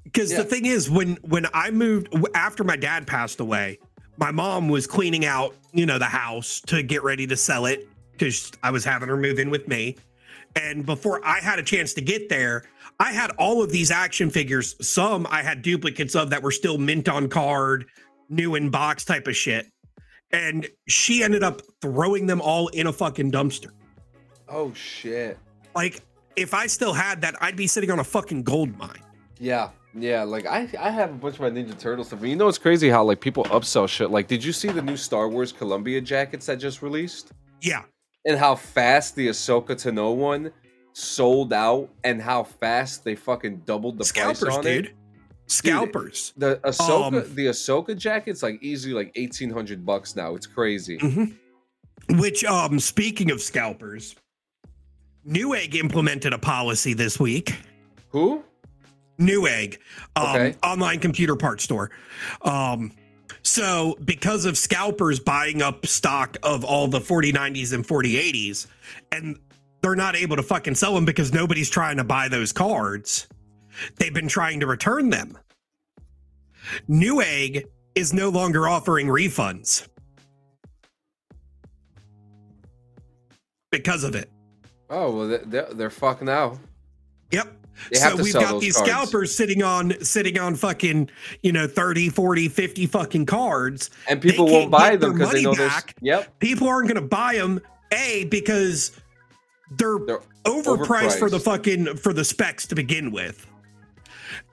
because Yeah. the thing is when when i moved after my dad passed away my mom was cleaning out you know the house to get ready to sell it because i was having her move in with me. And before i had a chance to get there i had all of these action figures. Some i had duplicates of that were still mint on card new in box type of shit. And she ended up throwing them all in a fucking dumpster. Oh shit. like if i still had that i'd be sitting on a fucking gold mine. Yeah, yeah. Like I, I have a bunch of my Ninja Turtle stuff. You know, it's crazy how like people upsell shit. Like, did you see the new Star Wars Columbia jackets that just released? yeah And how fast the Ahsoka Tano one sold out, and how fast they fucking doubled the scalpers, price on dude. it. Scalpers. Dude, The Ahsoka, Um, the Ahsoka jacket's like easily like eighteen hundred bucks now. It's crazy. Which, um, speaking of scalpers, Newegg implemented a policy this week. Who? Newegg, um, Okay. online computer part store. Um, so because of scalpers buying up stock of all the 4090s and 4080s, and they're not able to fucking sell them because nobody's trying to buy those cards, they've been trying to return them. Newegg is no longer offering refunds because of it. Oh well, they- they're, they're fucked now. Yep. They have so we've got these cards. scalpers sitting on sitting on fucking, you know, 30, 40, 50 fucking cards. And people won't buy them because they know money there's. back. Yep. People aren't going to buy them A because they're, They're overpriced, for the fucking for the specs to begin with.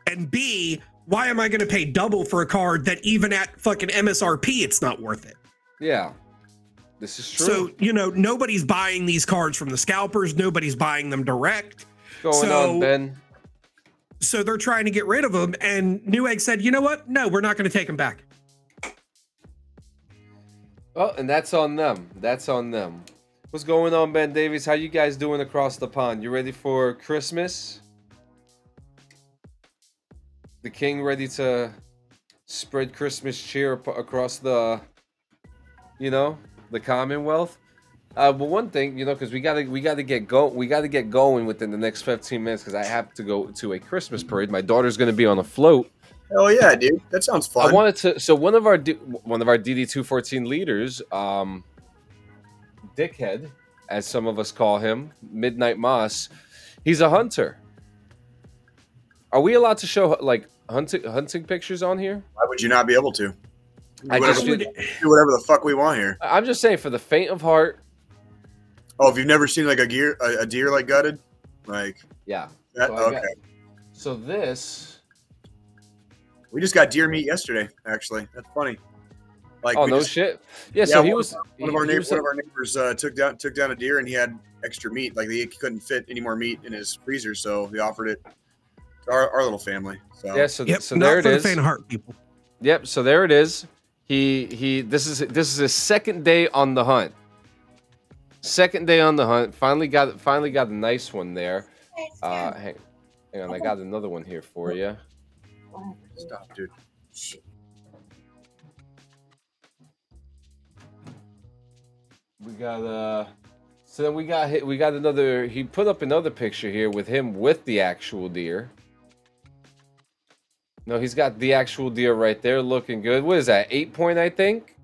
And B, why am I going to pay double for a card that even at fucking MSRP it's not worth it? Yeah. This is true. So, you know, nobody's buying these cards from the scalpers, nobody's buying them direct. What's going so- on, Ben? So they're trying to get rid of him, And Newegg said, you know what? No, we're not going to take him back. Oh, and that's on them. That's on them. What's going on, Ben Davies? How you guys doing across the pond? You ready for Christmas? The king ready to spread Christmas cheer across the, you know, the Commonwealth. Uh, but one thing, you know, because we gotta we gotta get go we gotta get going within the next 15 minutes because I have to go to a Christmas parade. My daughter's gonna be on a float. Oh yeah, dude. That sounds fun. I wanted to. So one of our one of our DD two fourteen leaders, um, Dickhead, as some of us call him, Midnight Moss. He's a hunter. Are we allowed to show like hunting hunting pictures on here? Why would you not be able to? I Whatever- just would- do whatever the fuck we want here. I'm just saying for the faint of heart. Oh, if you've never seen like a gear, a, a deer like gutted, like Yeah. that, So okay. got- So this. We just got deer meat yesterday. Actually, that's funny. Like, Oh no just- shit. Yeah. So he one, was. one of our neighbors. was- One of our neighbors uh, took down took down a deer, and he had extra meat. Like he couldn't fit any more meat in his freezer, so he offered it to our, our little family. So yeah. So, Yep. so not there it for is. the faint of heart, people. Yep. So there it is. He he. This is this is his second day on the hunt. Second day on the hunt. Finally got finally got a nice one there. Uh, hang, hang on. I got another one here for you. stop, dude. We got uh. So then we got hit. We got another. He put up another picture here with him with the actual deer. No, he's got the actual deer right there, looking good. What is that? Eight point, I think.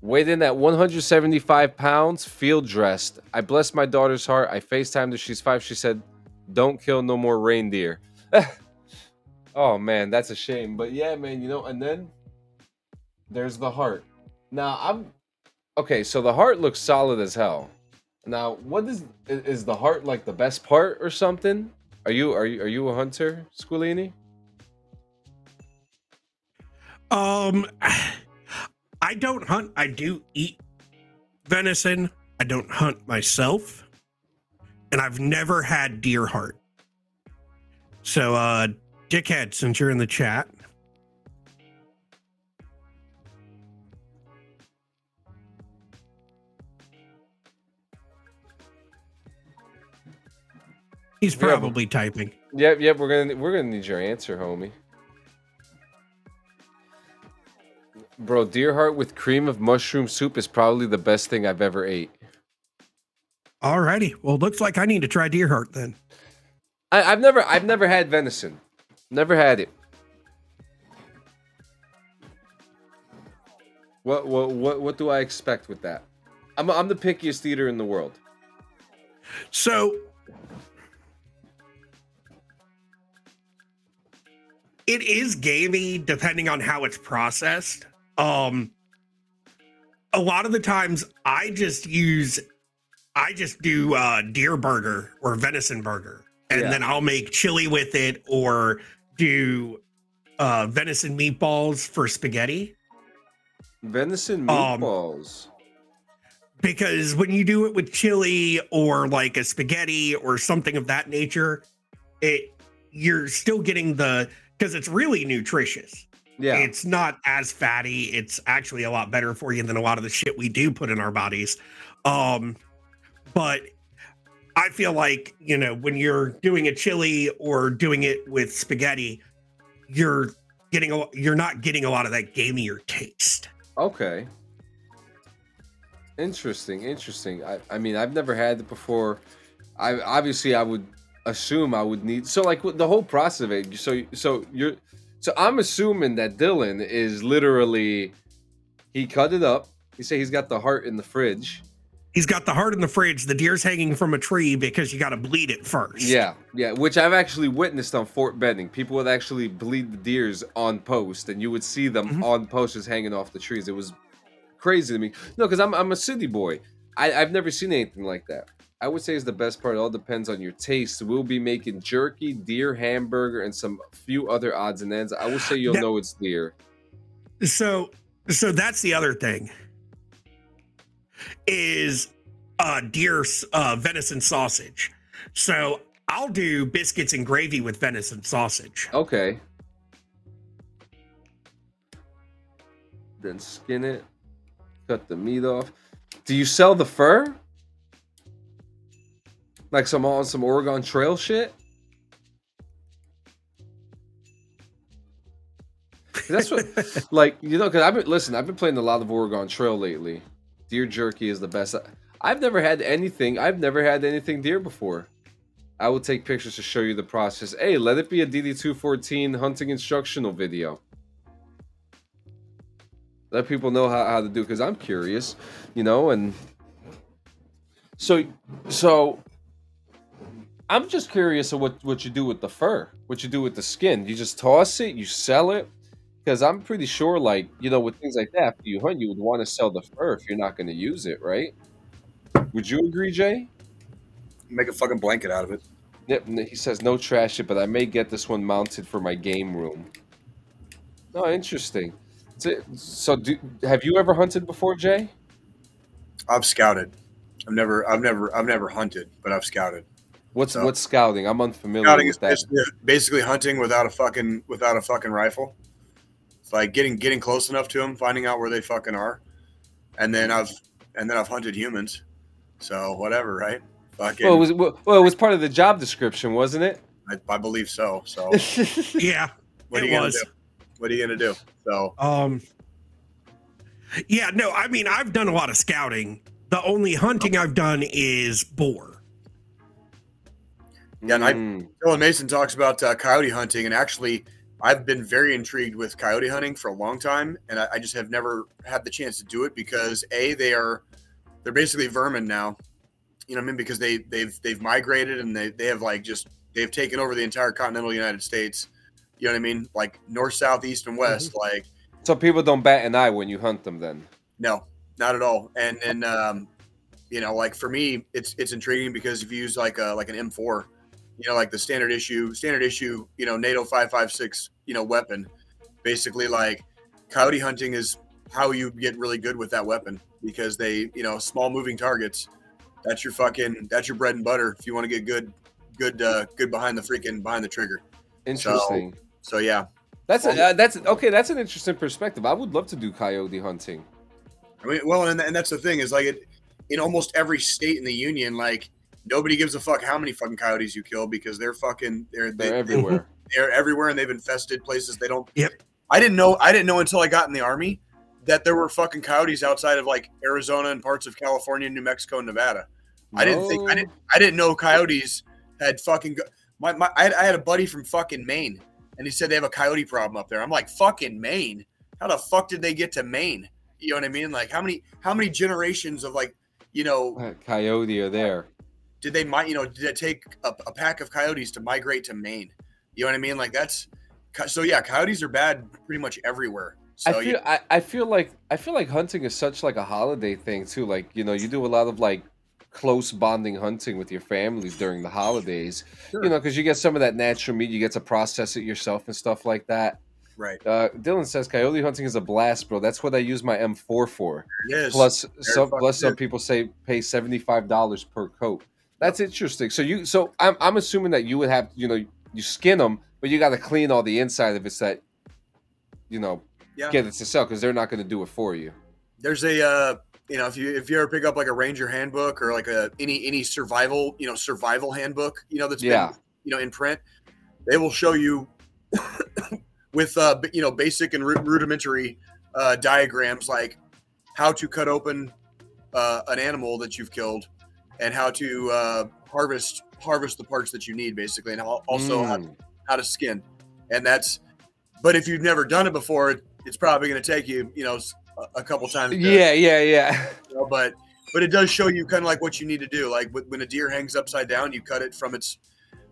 Weighed in at 175 pounds, field dressed. I blessed my daughter's heart. I FaceTimed her. She's five. She said, Don't kill no more reindeer. *laughs* oh, man, that's a shame. But yeah, man, you know, and then there's the heart. Now, I'm okay. So the heart looks solid as hell. Now, what is is the heart like the best part or something? Are you are you are you a hunter, Squilini? Um, I don't hunt. I do eat venison. I don't hunt myself, and I've never had deer heart. So, uh, dickhead, since you're in the chat, He's Yeah, but- probably typing. Yep, yep. We're gonna we're gonna need your answer, homie. Bro, deer heart with cream of mushroom soup is probably the best thing I've ever ate. Alrighty. Well, it looks like I need to try deer heart then. I, I've never I've never had venison. Never had it. What what what what do I expect with that? I'm I'm the pickiest eater in the world. So it is gamey depending on how it's processed. Um a lot of the times I just use I just do uh deer burger or venison burger and Yeah. then I'll make chili with it or do uh venison meatballs for spaghetti. Venison Um, meatballs. because when you do it with chili or like a spaghetti or something of that nature, it you're still getting the because it's really nutritious. Yeah. It's not as fatty. It's actually a lot better for you than a lot of the shit we do put in our bodies. Um, but I feel like you know when you're doing a chili or doing it with spaghetti, you're getting a you're not getting a lot of that gamier taste. Okay. Interesting, interesting. I, I mean, I've never had it before. I obviously I would assume I would need so like with the whole process of it. So so you're so I'm assuming that Dylan is literally he cut it up. You say he's got the heart in the fridge. He's got the heart in the fridge. The deer's hanging from a tree because you got to bleed it first. Yeah, yeah, which I've actually witnessed on Fort Benning. People would actually bleed the deers on post, and you would see them Mhm. on posters hanging off the trees. It was crazy to me. No, because I'm I'm a city boy. I, I've never seen anything like that. I would say is the best part. It all depends on your taste. We'll be making jerky, deer hamburger, and some few other odds and ends. I will say you'll Now- know it's deer. So, so that's the other thing. Is uh deer uh venison sausage. So I'll do biscuits and gravy with venison sausage. Okay. Then skin it, cut the meat off. Do you sell the fur? Like some on some Oregon Trail shit? That's what, *laughs* like you know, because I've been listen. I've been playing a lot of Oregon Trail lately. Deer jerky is the best. I've never had anything. I've never had anything deer before. I will take pictures to show you the process. Hey, let it be a DD214 hunting instructional video. Let people know how, how to do because I'm curious, you know, and so so I'm just curious of what, what you do with the fur, what you do with the skin. You just toss it, you sell it. Because I'm pretty sure, like, you know, with things like that, after you hunt, you would want to sell the fur if you're not going to use it, right? Would you agree, Jay? Make a fucking blanket out of it. Yep, he says no trash it, but I may get this one mounted for my game room. Oh, interesting. So, so do, have you ever hunted before, Jay? I've scouted. I've never, I've never, I've never hunted, but I've scouted. What's So- what's scouting? I'm unfamiliar Scouting is with that. basically, basically hunting without a fucking, without a fucking rifle. It's like getting, getting close enough to them, finding out where they fucking are, and then I've, and then I've hunted humans. So whatever, right? Fucking, Well, it was well, well, it was part of the job description, wasn't it? I, I believe so. So *laughs* Yeah, what are It you gonna do? What are you gonna do? So um, yeah. No, I mean I've done a lot of scouting. The only hunting I've done is boar. Yeah, and I- Mm. Dylan Mason talks about uh, coyote hunting, and actually, I've been very intrigued with coyote hunting for a long time, and I, I just have never had the chance to do it because a they are they're basically vermin now. You know what I mean? Because they they've they've migrated and they they have like just they've taken over the entire continental United States. You know what I mean? Like north, south, east, and west. Like So people don't bat an eye when you hunt them, then. no, not at all. And and um, you know, like for me, it's it's intriguing because if you use like a like an M4, you know, like the standard issue, standard issue, you know, NATO five five six, you know, weapon. Basically, like coyote hunting is how you get really good with that weapon because they, you know, small moving targets. That's your fucking that's your bread and butter if you want to get good, good, uh, good behind the freaking behind the trigger. Interesting. So yeah, that's uh, that's okay. That's an interesting perspective. I would love to do coyote hunting. I mean, well, and, and that's the thing is like it in almost every state in the union, like nobody gives a fuck how many fucking coyotes you kill because they're fucking they're They're they, everywhere. *laughs* they're everywhere and they've infested places they don't. Yep. I didn't know. I didn't know until I got in the army that there were fucking coyotes outside of like Arizona and parts of California, New Mexico, and Nevada. I didn't think I didn't I didn't know coyotes had fucking. Go- my, my I, had, I had a buddy from fucking Maine, and he said they have a coyote problem up there. I'm like fucking Maine. How the fuck did they get to Maine? You know what I mean? Like how many how many generations of like you know Coyote are there. Did they might you know did it take a, a pack of coyotes to migrate to Maine? You know what I mean? Like that's so yeah. Coyotes are bad pretty much everywhere. So I feel yeah, I, I feel like I feel like hunting is such like a holiday thing too. Like you know, you do a lot of like close bonding hunting with your families during the holidays. Sure. You know, because you get some of that natural meat, you get to process it yourself and stuff like that. right. Uh, Dylan says coyote hunting is a blast, bro. That's what I use my M4 for. Is. Plus, some plus some people say pay seventy five dollars per coat. That's interesting. So you, so I'm I'm assuming that you would have, you know, you skin them, but you got to clean all the inside of it so that, you know, Yeah. get it to sell because they're not going to do it for you. there's a uh, you know if you if you ever pick up like a ranger handbook or like a any any survival you know survival handbook you know that's Yeah. been you know in print they will show you *coughs* with uh you know basic and rudimentary uh, diagrams like how to cut open uh, an animal that you've killed and how to uh, harvest harvest the parts that you need basically and how, also how, Mm. how to skin and that's but if you've never done it before it's probably going to take you you know a couple times to- yeah, yeah, yeah. you know, but but it does show you kind of like what you need to do. Like when a deer hangs upside down, you cut it from its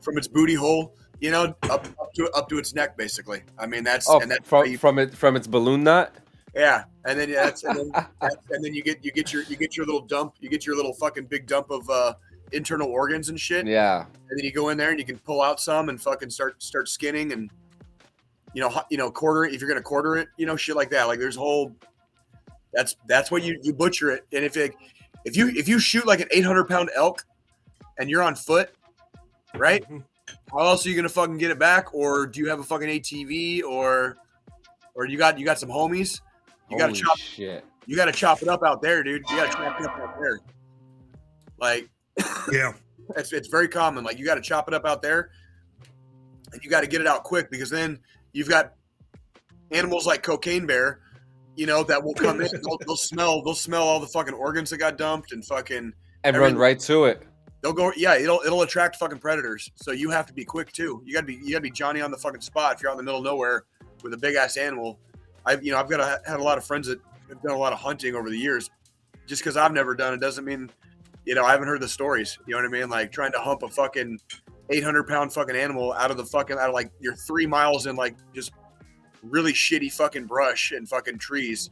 from its booty hole, you know, up, up to up to its neck, basically. I mean, that's Oh, and that's from you, from it from its balloon knot. Yeah, and then that's and then, *laughs* that's, and then you get you get your you get your little dump, you get your little fucking big dump of uh, internal organs and shit, Yeah, and then you go in there and you can pull out some and fucking start start skinning and you know you know quarter it if you're gonna quarter it, you know shit like that. Like there's whole that's that's what you you butcher it, and if it if you if you shoot like an 800 pound elk and you're on foot, right? How else are you gonna fucking get it back? Or do you have a fucking ATV or or you got you got some homies? You gotta chop shit. you gotta chop it up out there, dude. You gotta chop it up out there. Like Yeah. *laughs* it's, it's very common. Like you got to chop it up out there, and you got to get it out quick because then you've got animals like cocaine bear, you know, that will come in. They'll, they'll smell. They'll smell all the fucking organs that got dumped and fucking. And run right to it. They'll go. Yeah, it'll it'll attract fucking predators. So you have to be quick too. You got to be you got to be Johnny on the fucking spot if you're out in the middle of nowhere with a big ass animal. I've you know I've got a, had a lot of friends that have done a lot of hunting over the years. Just because I've never done it doesn't mean you know I haven't heard the stories. You know what I mean? Like trying to hump a fucking 800 pound fucking animal out of the fucking out of like you're three miles in like just really shitty fucking brush and fucking trees.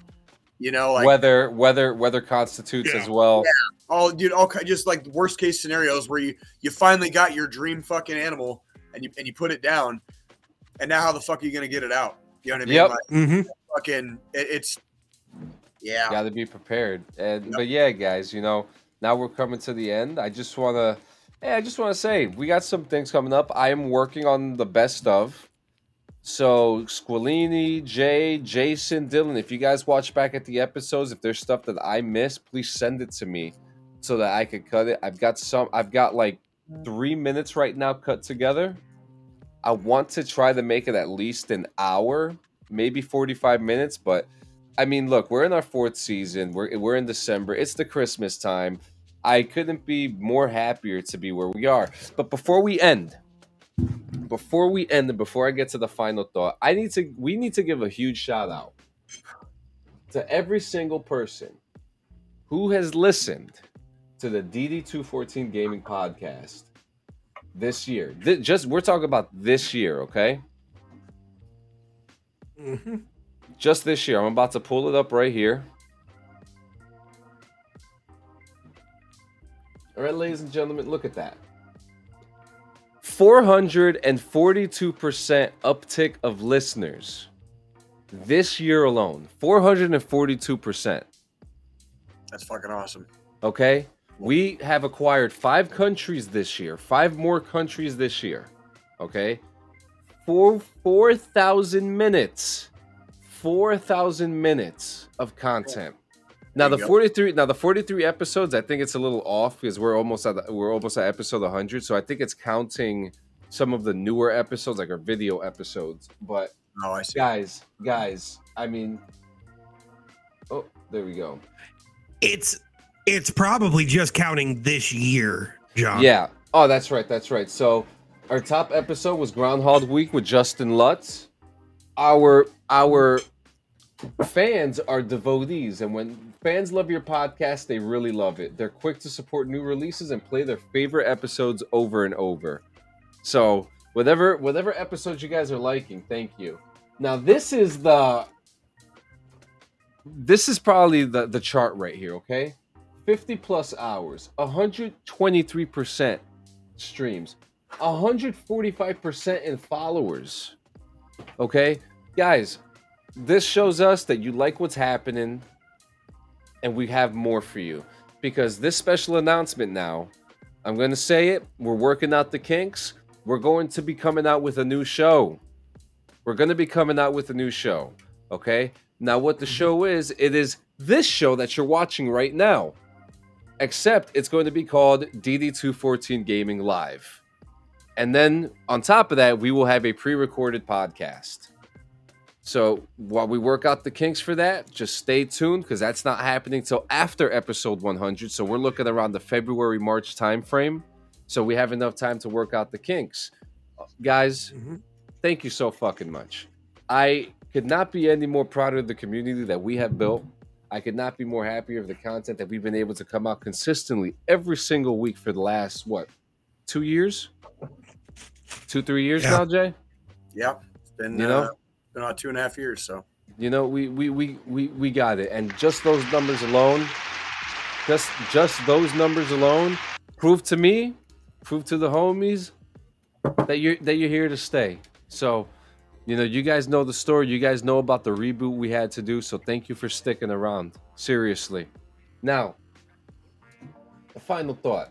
You know, like weather, weather, weather constitutes Yeah. as well. all dude, all ki- just like worst case scenarios where you you finally got your dream fucking animal and you and you put it down, and now how the fuck are you gonna get it out? You know what I mean? Yep. Like, hmm fucking, it, it's yeah. Got to be prepared. And Yep. but yeah, guys, you know, now we're coming to the end. I just want to, hey, I just want to say we got some things coming up. I am working on the best of. So Squilini, Jay, Jason, Dylan, if you guys watch back at the episodes, if there's stuff that I missed, please send it to me so that I could cut it. I've got some. I've got like three minutes right now cut together. I want to try to make it at least an hour, maybe 45 minutes, but I mean, look, we're in our fourth season. We're we're in December. It's the Christmas time. I couldn't be more happier to be where we are. But before we end, before we end and before I get to the final thought, I need to we need to give a huge shout out to every single person who has listened to the DD214 Gaming Podcast this year. Just we're talking about this year, okay? hmm just this year. I'm about to pull it up right here. All right, ladies and gentlemen, look at that. 442% uptick of listeners this year alone. 442%. That's fucking awesome. Okay? We have acquired five countries this year, five more countries this year. Okay? For 4,000 minutes. 4,000 minutes of content. Now the go. 43 now the 43 episodes I think it's a little off because we're almost at the, we're almost at episode 100 so I think it's counting some of the newer episodes like our video episodes but Oh, I see. guys guys I mean Oh, there we go. It's it's probably just counting this year, John. Yeah. Oh, that's right. That's right. So our top episode was Groundhog Week with Justin Lutz. Our our fans are devotees, and when fans love your podcast, they really love it. They're quick to support new releases and play their favorite episodes over and over. So whatever whatever episodes you guys are liking, thank you. Now this is the this is probably the the chart right here. Okay. 50 plus hours, 123% streams, 145% in followers. Okay, guys, this shows us that you like what's happening and we have more for you because this special announcement now, I'm going to say it, we're working out the kinks. We're going to be coming out with a new show. We're going to be coming out with a new show. Okay, now what the mm-hmm. show is, it is this show that you're watching right now except it's going to be called DD214 Gaming Live. And then on top of that, we will have a pre recorded podcast. So while we work out the kinks for that, just stay tuned because that's not happening till after episode 100. So we're looking around the February March timeframe. So we have enough time to work out the kinks. Guys, Mhm. thank you so fucking much. I could not be any more proud of the community that we have built. I could not be more happier of the content that we've been able to come out consistently every single week for the last what two years, two three years Yeah. now, Jay. Yeah, it's been You know uh, know? been about two and a half years. So You know, we we we we we got it, and just those numbers alone, just just those numbers alone, prove to me, prove to the homies that you're that you're here to stay. So, you know, you guys know the story. You guys know about the reboot we had to do. So, thank you for sticking around. Seriously. Now, a final thought.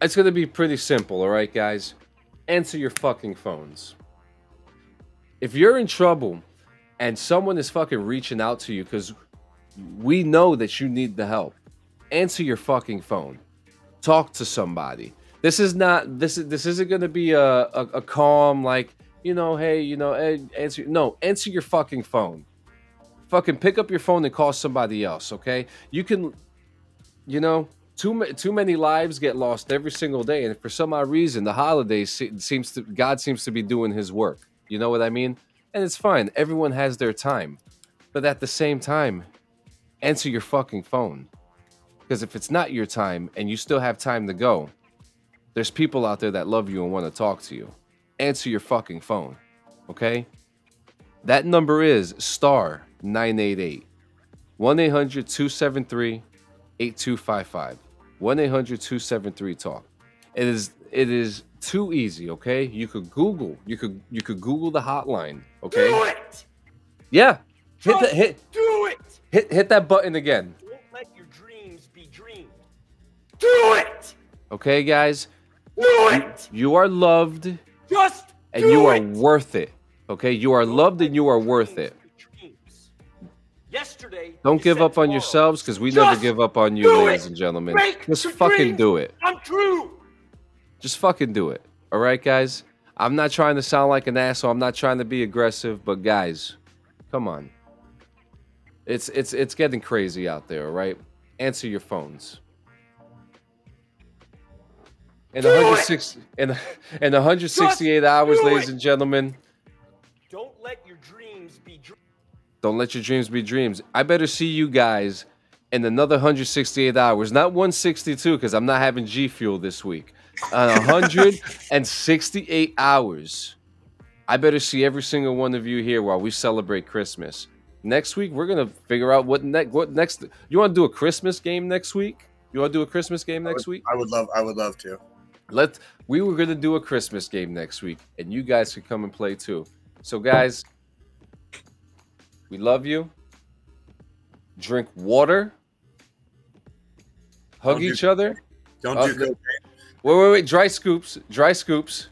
It's gonna be pretty simple, all right, guys. Answer your fucking phones if you're in trouble and someone is fucking reaching out to you because we know that you need the help, answer your fucking phone. Talk to somebody. This is not this is this isn't gonna be a, a, a calm like you know hey you know answer no answer your fucking phone. Fucking pick up your phone and call somebody else. Okay, you can you know too too many lives get lost every single day, and for some odd reason, the holidays seems to God seems to be doing His work. You know what I mean? And it's fine. Everyone has their time, but at the same time, answer your fucking phone because if it's not your time and you still have time to go, there's people out there that love you and want to talk to you. Answer your fucking phone, okay? That number is star 988 1 800 273 8255. 1 800 273 talk. It is it is too easy, okay? You could Google, you could you could Google the hotline, okay? Do it! Yeah. Hit the, hit do it! hit hit that button again. Don't let your dreams be dreams. Do it! Okay, guys? Do it! You are loved Just and you are it! worth it. Okay? You are loved and you are worth it. Yesterday, Don't give up on tomorrow. yourselves because we never give up on you, ladies it. and gentlemen. Just fucking do it. I'm true. Just fucking do it. All right, guys? I'm not trying to sound like an asshole. I'm not trying to be aggressive, but guys, come on. It's it's it's getting crazy out there, all right? Answer your phones. In Do it. 106 in, in 168 hours, ladies and gentlemen, Don't let your dreams be dreams. don't let your dreams be dreams. I better see you guys in another 168 hours, not 162, because I'm not having G Fuel this week. On 168 *laughs* hours. I better see every single one of you here while we celebrate Christmas. Next week, we're gonna figure out what next. What next? You want to do a Christmas game next week? You want to do a Christmas game next week? I would love I would love to. Let we were gonna do a Christmas game next week, and you guys could come and play too. So, guys, we love you. Drink water. Hug Don't do each other. Don't Oh, do cocaine. Wait, wait, wait. Dry scoops. Dry scoops.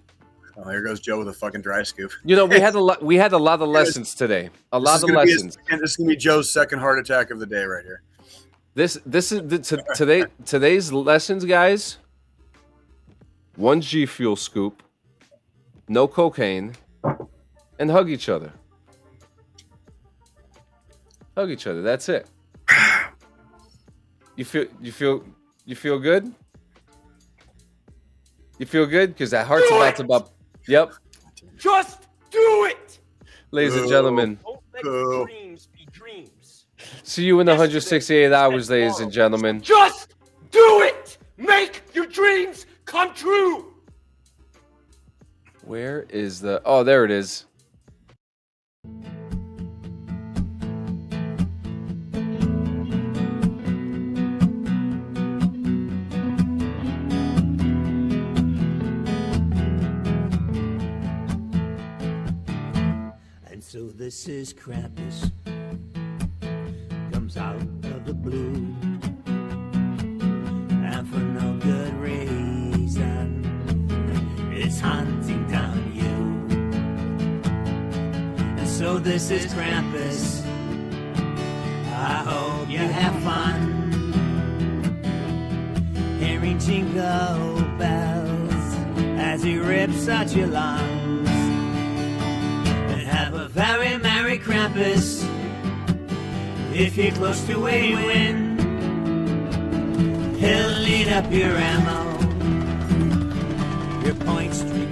Oh, here goes Joe with a fucking dry scoop. You know, we had a *laughs* lot. We had a lot of lessons today. A lot of lessons. his- this is gonna be Joe's second heart attack of the day right here. This this is the, t- today today's lessons, guys. One G Fuel scoop, no cocaine, and hug each other. Hug each other. That's it. You feel you feel you feel good. You feel good because that heart's Do about it! to bump. Yep, Just do it! ladies and gentlemen. Don't let Boo. dreams be dreams. See you in 168 hours, ladies and gentlemen. Just do it! Make your dreams come true! Where is the? Oh, there it is. And so this is Krampus. Comes out of the blue. And for no good reason. Hunting down you. And so this is Krampus. I hope you have fun. Hearing jingle bells as he rips at your lungs and have a very merry Krampus. If you're close to a win, he'll lead up your ammo. Point street